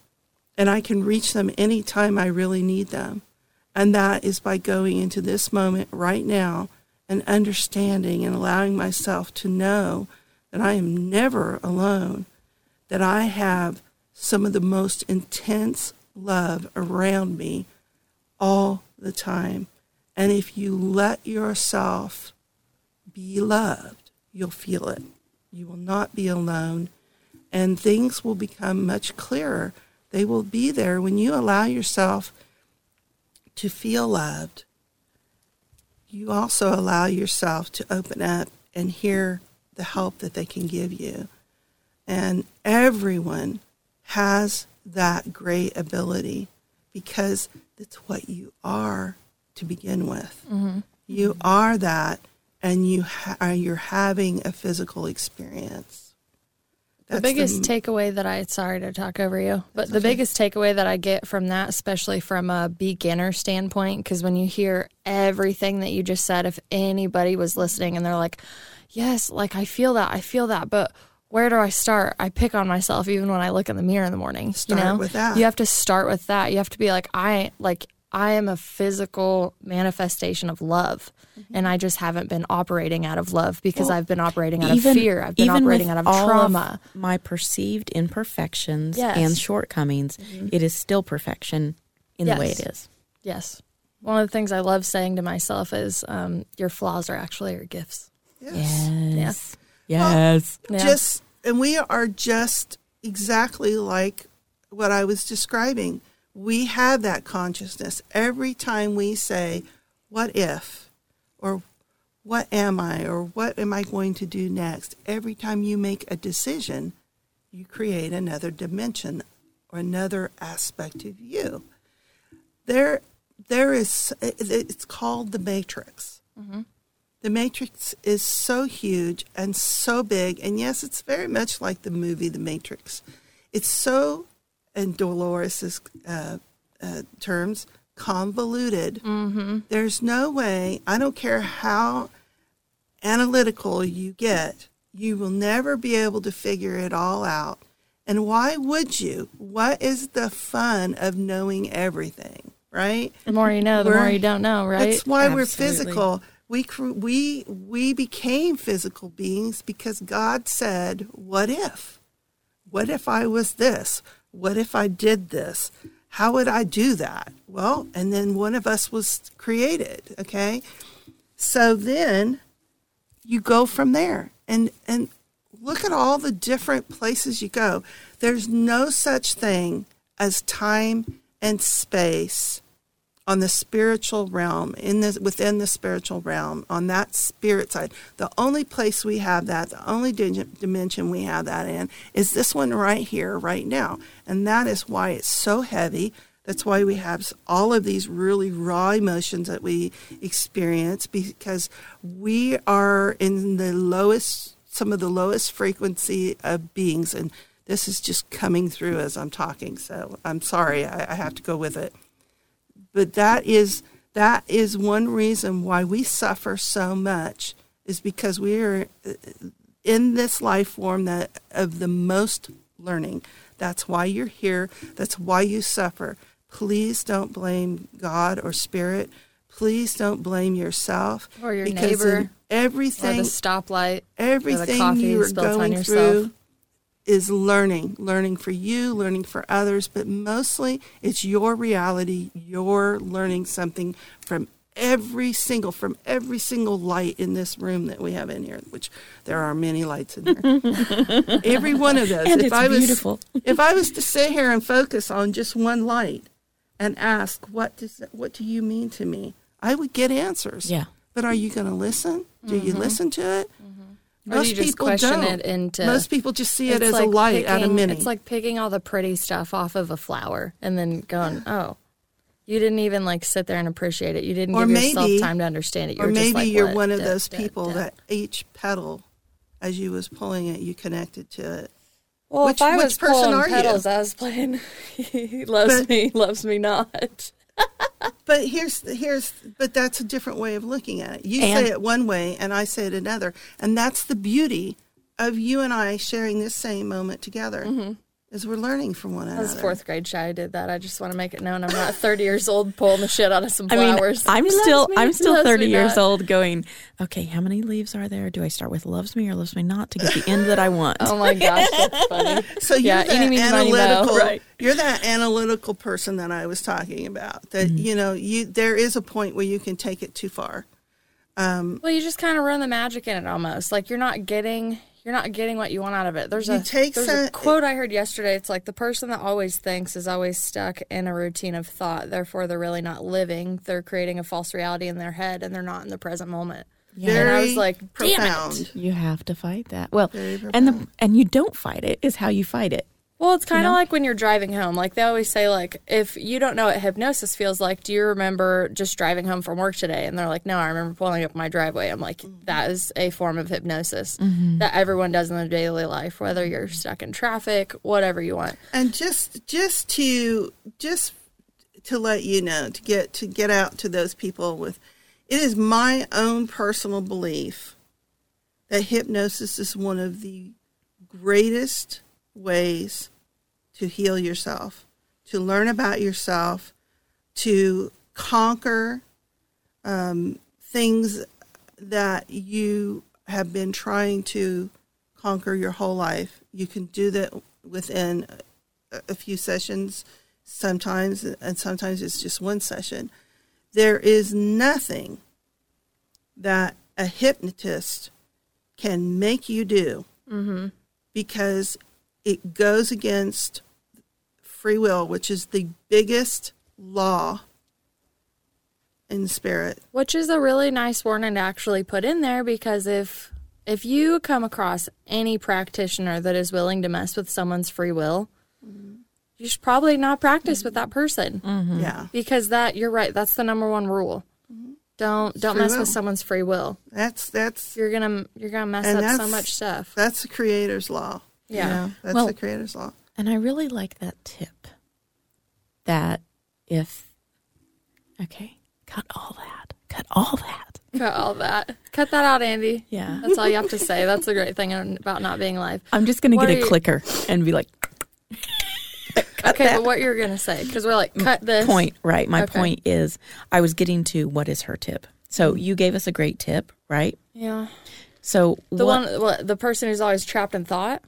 and I can reach them anytime I really need them. And that is by going into this moment right now and understanding and allowing myself to know that I am never alone, that I have some of the most intense love around me all the time. And if you let yourself be loved, you'll feel it. You will not be alone. And things will become much clearer. They will be there when you allow yourself to feel loved. You also allow yourself to open up and hear the help that they can give you. And everyone has that great ability because it's what you are to begin with. Mm-hmm. You are that, and you ha- you're having a physical experience. The biggest takeaway that I sorry to talk over you, but the biggest takeaway that I get from that, especially from a beginner standpoint, because when you hear everything that you just said, if anybody was listening and they're like, "Yes, like I feel that, I feel that," but where do I start? I pick on myself even when I look in the mirror in the morning. Start you know? with that. You have to start with that. You have to be like, I like I am a physical manifestation of love. And I just haven't been operating out of love because Well, I've been operating out of fear. I've been even operating with out of all trauma. my perceived imperfections Yes. Mm-hmm. and shortcomings, it is still perfection in the way it is. Yes. One of the things I love saying to myself is, um, your flaws are actually your gifts. yes. Yes. Yes. Yeah. just and we are just exactly like what I was describing. We have that consciousness every time we say, What if? or What am I? or What am I going to do next? Every time you make a decision, you create another dimension or another aspect of you. There, there is, it's called the matrix. Mm-hmm. The Matrix is so huge and so big, and yes, it's very much like the movie The Matrix. It's so, in Dolores's uh, uh, terms, convoluted. Mm-hmm. There's no way. I don't care how analytical you get, you will never be able to figure it all out. And why would you? What is the fun of knowing everything, right? the more you know, the We're- more you don't know, right? That's why we're physical. We we we became physical beings because God said, "What if? What if I was this? What if I did this? How would I do that?" Well, and then one of us was created. Okay, so then you go from there, and and look at all the different places you go. There's no such thing as time and space on the spiritual realm in the within the spiritual realm on that spirit side. The only place we have that the only dimension we have that in is this one right here right now. And that is why it's so heavy. That's why we have all of these really raw emotions that we experience because we are in the lowest some of the lowest frequency of beings and this is just coming through as i'm talking. So i'm sorry i, I have to go with it but that is that is one reason why we suffer so much is because we are uh, in this life form that of the most learning. That's why you're here. That's why you suffer. Please don't blame god or spirit. Please don't blame yourself Or your neighbor, in or the stoplight. everything coffee you are going through is learning learning for you learning for others but mostly it's your reality. You're learning something from every single from every single light in this room that we have in here which there are many lights in there. every one of those. And if it's i was beautiful. if i was to sit here and focus on just one light and ask what does what do you mean to me? I would get answers. Yeah. but are you going to listen? Do you mm-hmm. listen to it mm-hmm. Or do you just question it into- Most people just see it as like a light at a picking- mini. It's like picking all the pretty stuff off of a flower and then going, oh, you didn't even like sit there and appreciate it. You didn't Or give yourself time to understand it. You or just maybe like, you're one of Duh, those duh, people duh. that each petal, as you was pulling it, you connected to it. Well, which- if I was person pulling are you? I was playing. he loves But- me, loves me not. but here's here's but that's a different way of looking at it. You And- say it one way, and I say it another, and that's the beauty of you and I sharing this same moment together. Mm-hmm. Is we're learning from one That another. was fourth grade shy. I did that. I just want to make it known I'm not 30 years old pulling the shit out of some flowers. I mean, flowers. I'm still me. I'm still 30 years not. old going, okay, how many leaves are there? Do I start with loves me or loves me not to get the end that I want? Oh my gosh, that's funny. So you're Yeah, that eeny, meeny, miny, moe. analytical. Right. You're that analytical person that I was talking about. That mm-hmm. you know, you there is a point where you can take it too far. Um, well, you just kind of ruin the magic in it almost. Like you're not getting you're not getting what you want out of it. There's a take there's some- a quote I heard yesterday. It's like the person that always thinks is always stuck in a routine of thought. Therefore, they're really not living. They're creating a false reality in their head, and they're not in the present moment. Very and I was like, damn profound. it. You have to fight that. Well, and the and you don't fight it is how you fight it. Well, it's kind of like when you're driving home. Like they always say, like if you don't know what hypnosis feels like, do you remember just driving home from work today? And they're like, no, I remember pulling up my driveway. I'm like, mm-hmm. that is a form of hypnosis mm-hmm. that everyone does in their daily life, whether you're stuck in traffic, whatever you want. and just just to just to let you know to get to get out to those people with it is my own personal belief that hypnosis is one of the greatest ways to heal yourself to learn about yourself to conquer um, things that you have been trying to conquer your whole life. You can do that within a, a few sessions sometimes, and sometimes it's just one session. There is nothing that a hypnotist can make you do because it goes against free will, which is the biggest law in spirit. Which is a really nice warning to actually put in there because if if you come across any practitioner that is willing to mess with someone's free will, you should probably not practice with that person. Mm-hmm. Yeah. because that you're right that's the number one rule don't don't mess will. with someone's free will That's that's you're gonna you're gonna mess up so much stuff that's the creator's law. You Yeah. know? that's Well- the creator's law. And I really like that tip. That if okay, cut all that. Cut all that. cut all that cut that out andy Yeah. that's all you have to say that's the great thing about not being live I'm just gonna get a you- clicker and be like okay but what you're gonna say because we're like cut this point right my Okay. point is i was getting to what is her tip so mm-hmm. you gave us a great tip right yeah so the what, one what, the person who's always trapped in thought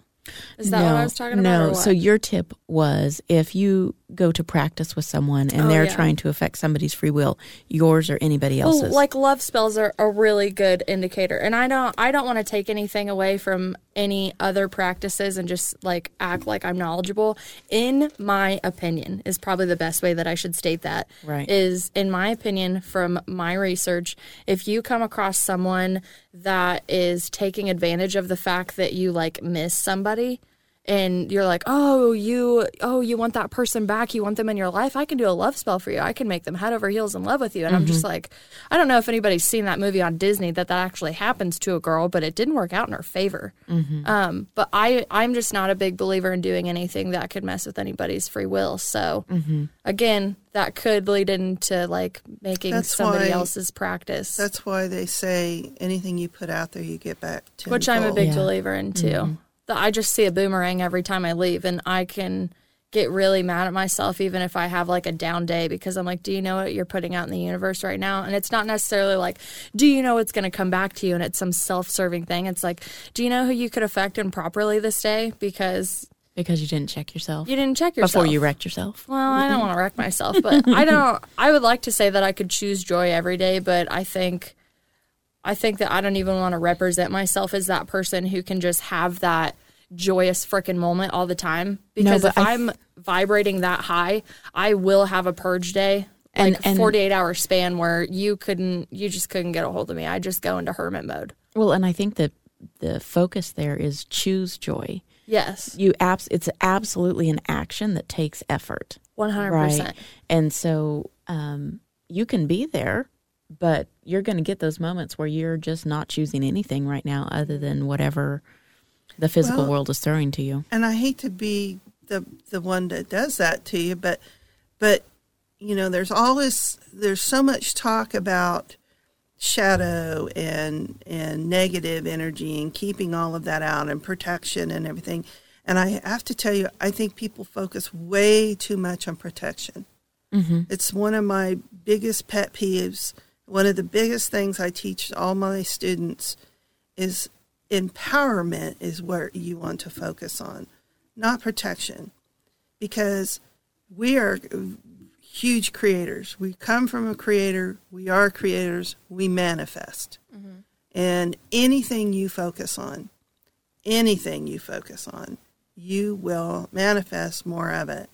is that no, what i was talking about no. so your tip was if you go to practice with someone and Oh, they're yeah. trying to affect somebody's free will yours or anybody Well, else's like love spells are a really good indicator, and I don't I don't want to take anything away from any other practices and just like act like I'm knowledgeable. In my opinion, is probably the best way that I should state that. Right. is in my opinion from my research, if you come across someone that is taking advantage of the fact that you like miss somebody and you're like, "Oh, you oh, you want that person back. You want them in your life. I can do a love spell for you. I can make them head over heels in love with you." And I'm just mm-hmm. like, I don't know if anybody's seen that movie on Disney that that actually happens to a girl, but it didn't work out in her favor. Mm-hmm. Um, but I I'm just not a big believer in doing anything that could mess with anybody's free will. So mm-hmm. again, that could lead into like making That's somebody why- else's practice. That's why they say anything you put out there, you get back to. which I'm a big Yeah. believer in too. The- I just see a boomerang every time I leave, and I can get really mad at myself even if I have like a down day because I'm like, do you know what you're putting out in the universe right now? And it's not necessarily like, do you know it's going to come back to you? And it's some self-serving thing. It's like, do you know who you could affect improperly this day because because you didn't check yourself you didn't check yourself before you wrecked yourself well, I don't want to wreck myself, but I don't. I would like to say that I could choose joy every day, but I think, I think that I don't even want to represent myself as that person who can just have that joyous freaking moment all the time. Because but if I I'm vibrating that high, I will have a purge day, And- like and- 48 hour span where you couldn't, you just couldn't get a hold of me. I just go into hermit mode. well and i think that the focus there is choose joy Yes, you abs it's absolutely an action that takes effort 100%. And so um, you can be there, but you're going to get those moments where you're just not choosing anything right now other than whatever the physical Well- world is throwing to you. and I hate to be the the one that does that to you, but but you know, there's all this, there's so much talk about shadow and and negative energy and keeping all of that out and protection and everything. And I have to tell you, I think people focus way too much on protection. Mm-hmm. It's one of my biggest pet peeves. One of the biggest things I teach all my students is empowerment is what you want to focus on, not protection. Because we are huge creators. We come from a creator, we are creators, we manifest. Mm-hmm. And anything you focus on, anything you focus on, you will manifest more of it.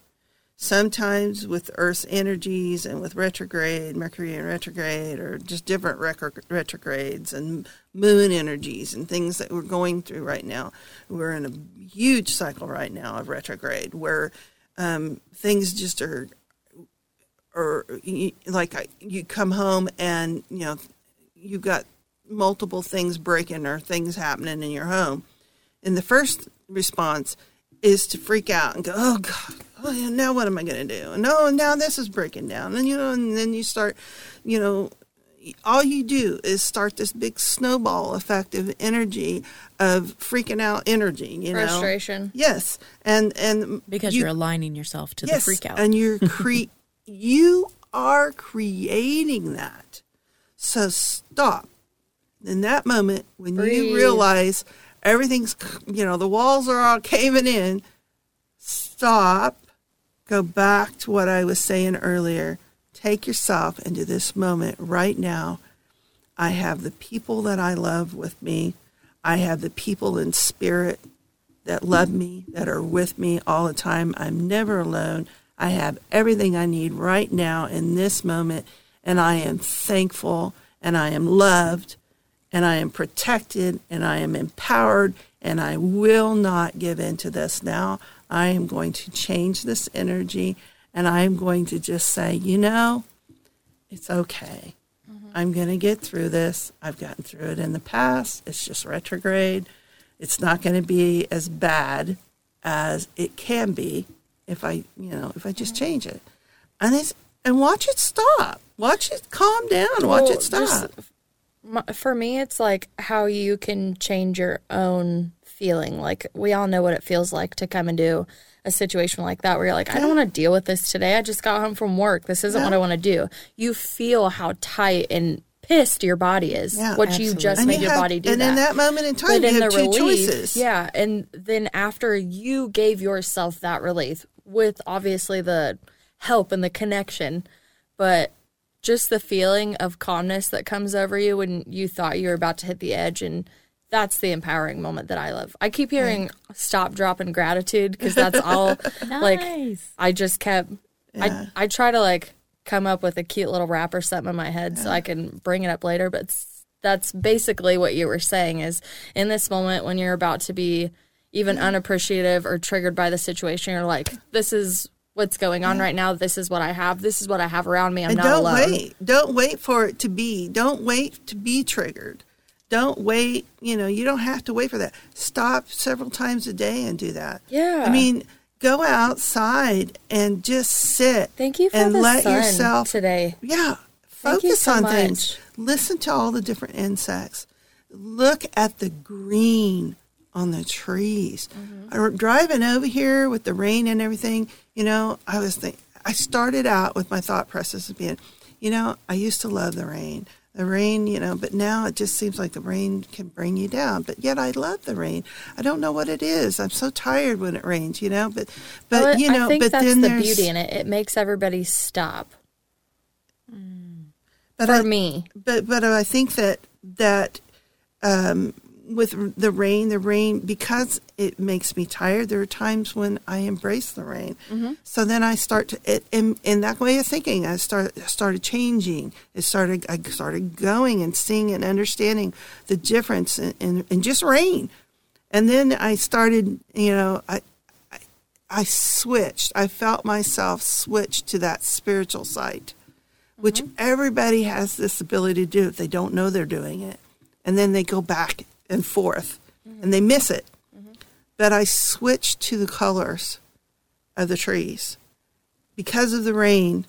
Sometimes with Earth's energies and with retrograde, Mercury in retrograde, or just different retro- retrogrades and moon energies and things that we're going through right now. We're in a huge cycle right now of retrograde where um, things just are, or like you come home and you know you've got multiple things breaking or things happening in your home, and the first response is to freak out and go, "Oh God, oh yeah, now what am I going to do?" And no, now this is breaking down, and you know, and then you start, you know, all you do is start this big snowball effect of energy, of freaking out energy, you know, Frustration. Yes, and and Because you- you, are aligning yourself to yes, the freak out. and you're cre- you are creating that. So stop. In that moment, when Breathe. you realize everything's, you know, the walls are all caving in, stop. Go back to what I was saying earlier. Take yourself into this moment right now. I have the people that I love with me. I have the people in spirit that love me, that are with me all the time. I'm never alone. I have everything I need right now in this moment, and I am thankful and I am loved and I am protected and I am empowered and I will not give in to this now. I am going to change this energy and I am going to just say, you know, it's okay. Mm-hmm. I'm going to get through this. I've gotten through it in the past. It's just retrograde. It's not going to be as bad as it can be if I, you know, if I just mm-hmm. change it. And it's and watch it stop. Watch it calm down. Watch Well, it stop. just- For me, it's like how you can change your own feeling. Like we all know what it feels like to come and do a situation like that where you're like, I don't want to deal with this today. I just got home from work. This isn't what I want to do. You feel how tight and pissed your body is. Yeah, what you just And made you your have- body do and that. in that moment in time, but you have two relief, choices. yeah, and then after you gave yourself that relief with obviously the help and the connection, but just the feeling of calmness that comes over you when you thought you were about to hit the edge and that's the empowering moment that I love. I keep hearing stop drop and gratitude because that's all like I just kept Yeah. I I try to like come up with a cute little rap or something in my head so I can bring it up later. But that's basically what you were saying is in this moment when you're about to be even unappreciative or triggered by the situation, you're like, this is what's going on right now. This is what I have. This is what I have around me. I'm and not don't alone. wait. Don't wait for it to be. Don't wait to be triggered. Don't wait. You know, you don't have to wait for that. Stop several times a day and do that. Yeah. I mean, go outside and just sit. Thank you for and the let sun yourself. today. Yeah. Focus so on much. things. Listen to all the different insects. Look at the green on the trees. Mm-hmm. Driving over here with the rain and everything. You know, I was think I started out with my thought process of being, you know, I used to love the rain. The rain, you know, but now it just seems like the rain can bring you down. But yet I love the rain. I don't know what it is. I'm so tired when it rains, you know. But but Well, you know, I think but that's then the there's beauty in it. It makes everybody stop. but For I, me, but but I think that that um, with the rain, the rain because it makes me tired. There are times when I embrace the rain. Mm-hmm. So then I start to it, in, in that way of thinking. I start started changing. It started. I started going and seeing and understanding the difference in, in, in just rain. And then I started. You know, I. I- I switched. I felt myself switch to that spiritual side which mm-hmm. everybody has this ability to do if they don't know they're doing it. And then they go back and forth and they miss it. But I switched to the colors of the trees. Because of the rain,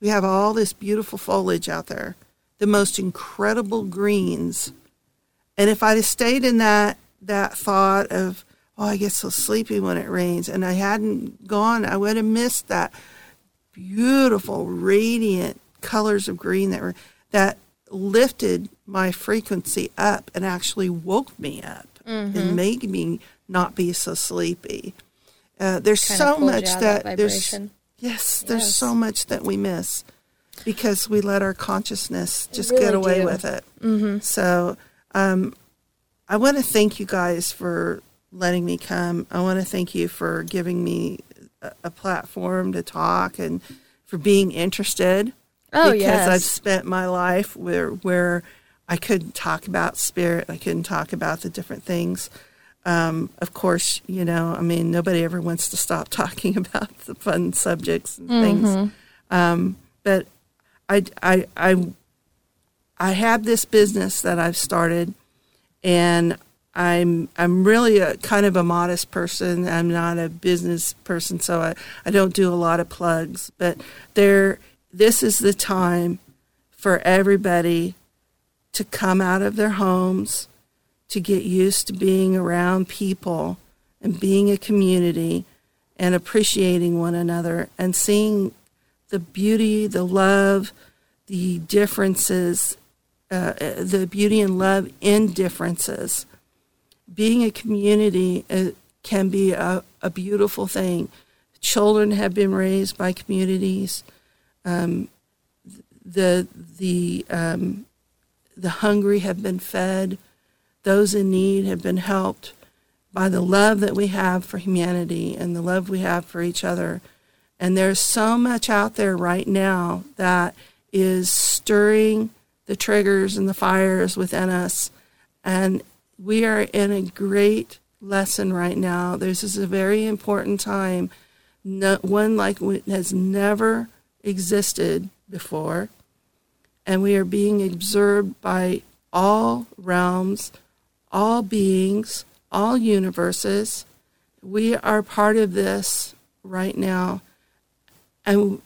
We have all this beautiful foliage out there, the most incredible greens. And if I'd have stayed in that that thought of, oh, I get so sleepy when it rains, and I hadn't gone, I would have missed that beautiful, radiant colors of green that were that lifted my frequency up and actually woke me up and made me not be so sleepy. Uh, there's Kinda so much that, that there's vibration. yes, there's Yes. so much that we miss because we let our consciousness just really get away do. with it. Mm-hmm. So um, I want to thank you guys for letting me come. I want to thank you for giving me a, a platform to talk and for being interested. Oh, because yes. I've spent my life where where I couldn't talk about spirit. I couldn't talk about the different things. Um, of course, you know, I mean, nobody ever wants to stop talking about the fun subjects and things. Um, but I, I, I, I have this business that I've started, and I'm I'm really a kind of a modest person. I'm not a business person, so I, I don't do a lot of plugs. But there, this is the time for everybody to come out of their homes, to get used to being around people and being a community and appreciating one another and seeing the beauty, the love, the differences, uh, the beauty and love in differences. Being a community uh, can be a, a beautiful thing. Children have been raised by communities. Um, the the um, the hungry have been fed. Those in need have been helped by the love that we have for humanity and the love we have for each other. And there's so much out there right now that is stirring the triggers and the fires within us. And we are in a great lesson right now. This is a very important time, one like has never existed before. And we are being observed by all realms, all beings, all universes. We are part of this right now. And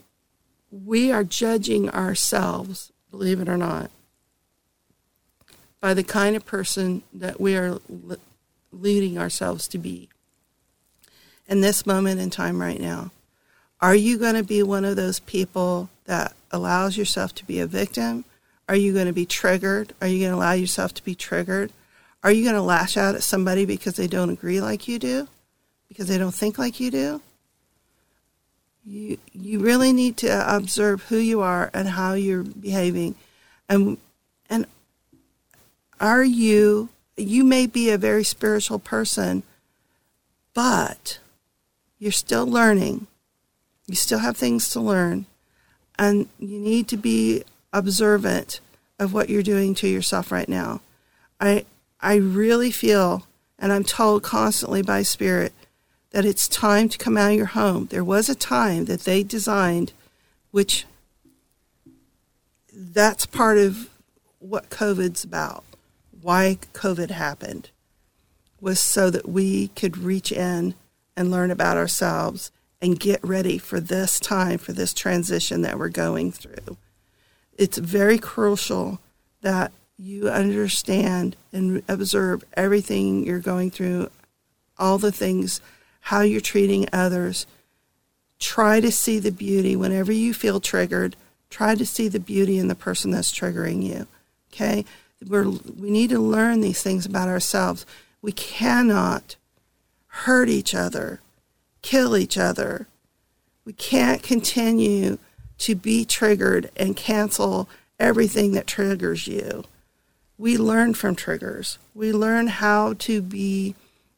we are judging ourselves, believe it or not, by the kind of person that we are leading ourselves to be in this moment in time right now. Are you going to be one of those people that allows yourself to be a victim? Are you going to be triggered? Are you going to allow yourself to be triggered? Are you going to lash out at somebody because they don't agree like you do? Because they don't think like you do? You you really need to observe who you are and how you're behaving. And and are you you may be a very spiritual person, but you're still learning. You still have things to learn. And you need to be observant of what you're doing to yourself right now. I I really feel and I'm told constantly by spirit that it's time to come out of your home. There was a time that they designed which that's part of what COVID's about. Why COVID happened was so that we could reach in and learn about ourselves and get ready for this time, for this transition that we're going through. It's very crucial that you understand and observe everything you're going through, all the things, how you're treating others. Try to see the beauty whenever you feel triggered. Try to see the beauty in the person that's triggering you. Okay? We're, we need to learn these things about ourselves. We cannot hurt each other, kill each other. We can't continue to be triggered and cancel everything that triggers you. We learn from triggers. We learn how to be,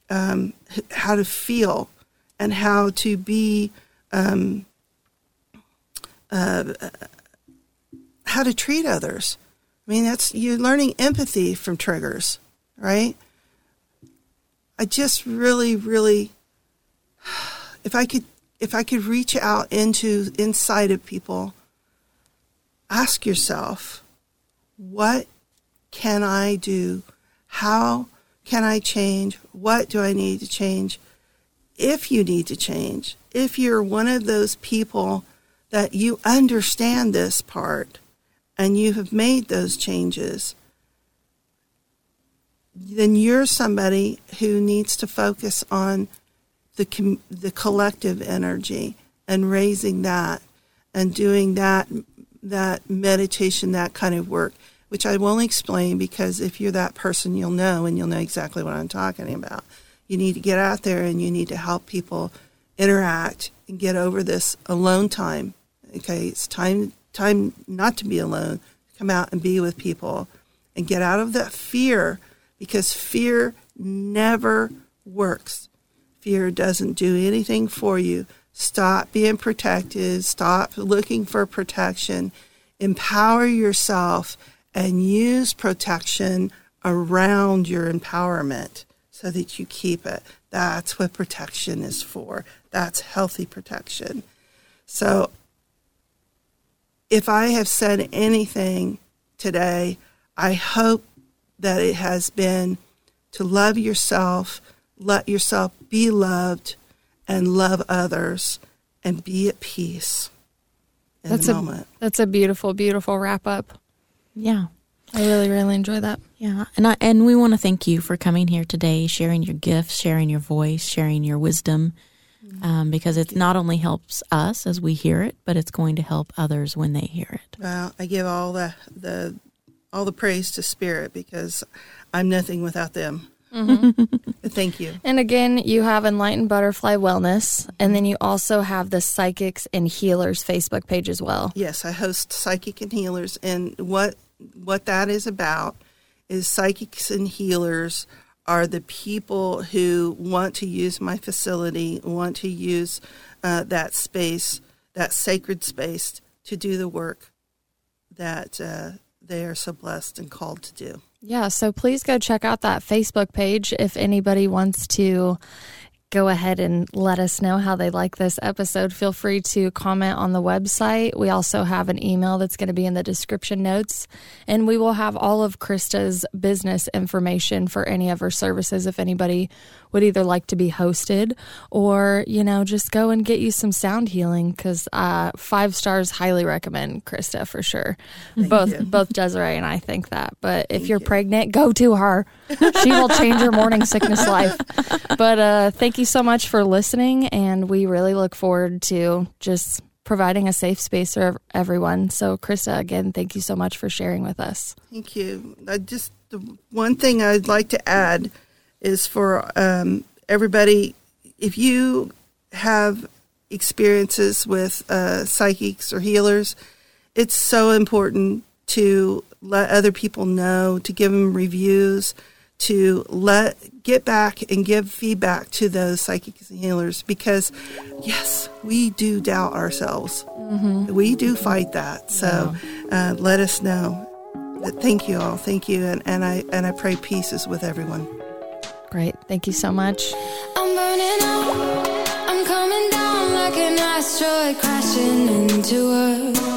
um, how to feel, and how to be, um, uh, how to treat others. I mean, that's you're learning empathy from triggers, right? I just really, really, if I could, if I could reach out into inside of people, ask yourself, what can I do? How can I change? What do I need to change? If you need to change, if you're one of those people that you understand this part and you have made those changes, then you're somebody who needs to focus on the com- the collective energy and raising that and doing that that meditation that kind of work which I won't explain because if you're that person you'll know and you'll know exactly what I'm talking about. You need to get out there and you need to help people interact and get over this alone time. Okay it's time time not to be alone come out and be with people and get out of that fear because fear never works Fear doesn't do anything for you. Stop being protected. Stop looking for protection. Empower yourself and use protection around your empowerment so that you keep it. That's what protection is for. That's healthy protection. So, if I have said anything today, I hope that it has been to love yourself let yourself be loved and love others and be at peace in that's the a, moment. That's a beautiful, beautiful wrap up. Yeah. I really, really enjoy that. Yeah, and I, and we want to thank you for coming here today, sharing your gifts, sharing your voice, sharing your wisdom, um, because it not only helps us as we hear it, but it's going to help others when they hear it. Well, I give all the the all the praise to Spirit because I'm nothing without them. Thank you. And again, you have Enlightened Butterfly Wellness, and then you also have the Psychics and Healers Facebook page as well. Yes, I host Psychic and Healers, and what what that is about is psychics and healers are the people who want to use my facility, want to use uh, that space, that sacred space, to do the work that uh, they are so blessed and called to do. Yeah, so please go check out that Facebook page if anybody wants to go ahead and let us know how they like this episode. Feel free to comment on the website. We also have an email that's going to be in the description notes, and we will have all of Krista's business information for any of her services if anybody would either like to be hosted or, you know, just go and get you some sound healing because uh, five stars highly recommend Krista for sure. both you. both Desiree and I think that. But if you're pregnant, go to her. She will change your morning sickness life. But uh, thank you so much for listening, and we really look forward to just providing a safe space for everyone. So, Krista, again, thank you so much for sharing with us. Thank you. I just the one thing I'd like to add is for um, everybody if you have experiences with uh, psychics or healers, it's so important to let other people know, to give them reviews, to let get back and give feedback to those psychics and healers because yes, we do doubt ourselves. We do fight that. So uh, let us know. But thank you all. Thank you, and, and I and I pray peace is with everyone. Great. Thank you so much. I'm burning. I'm coming down like an asteroid crashing into.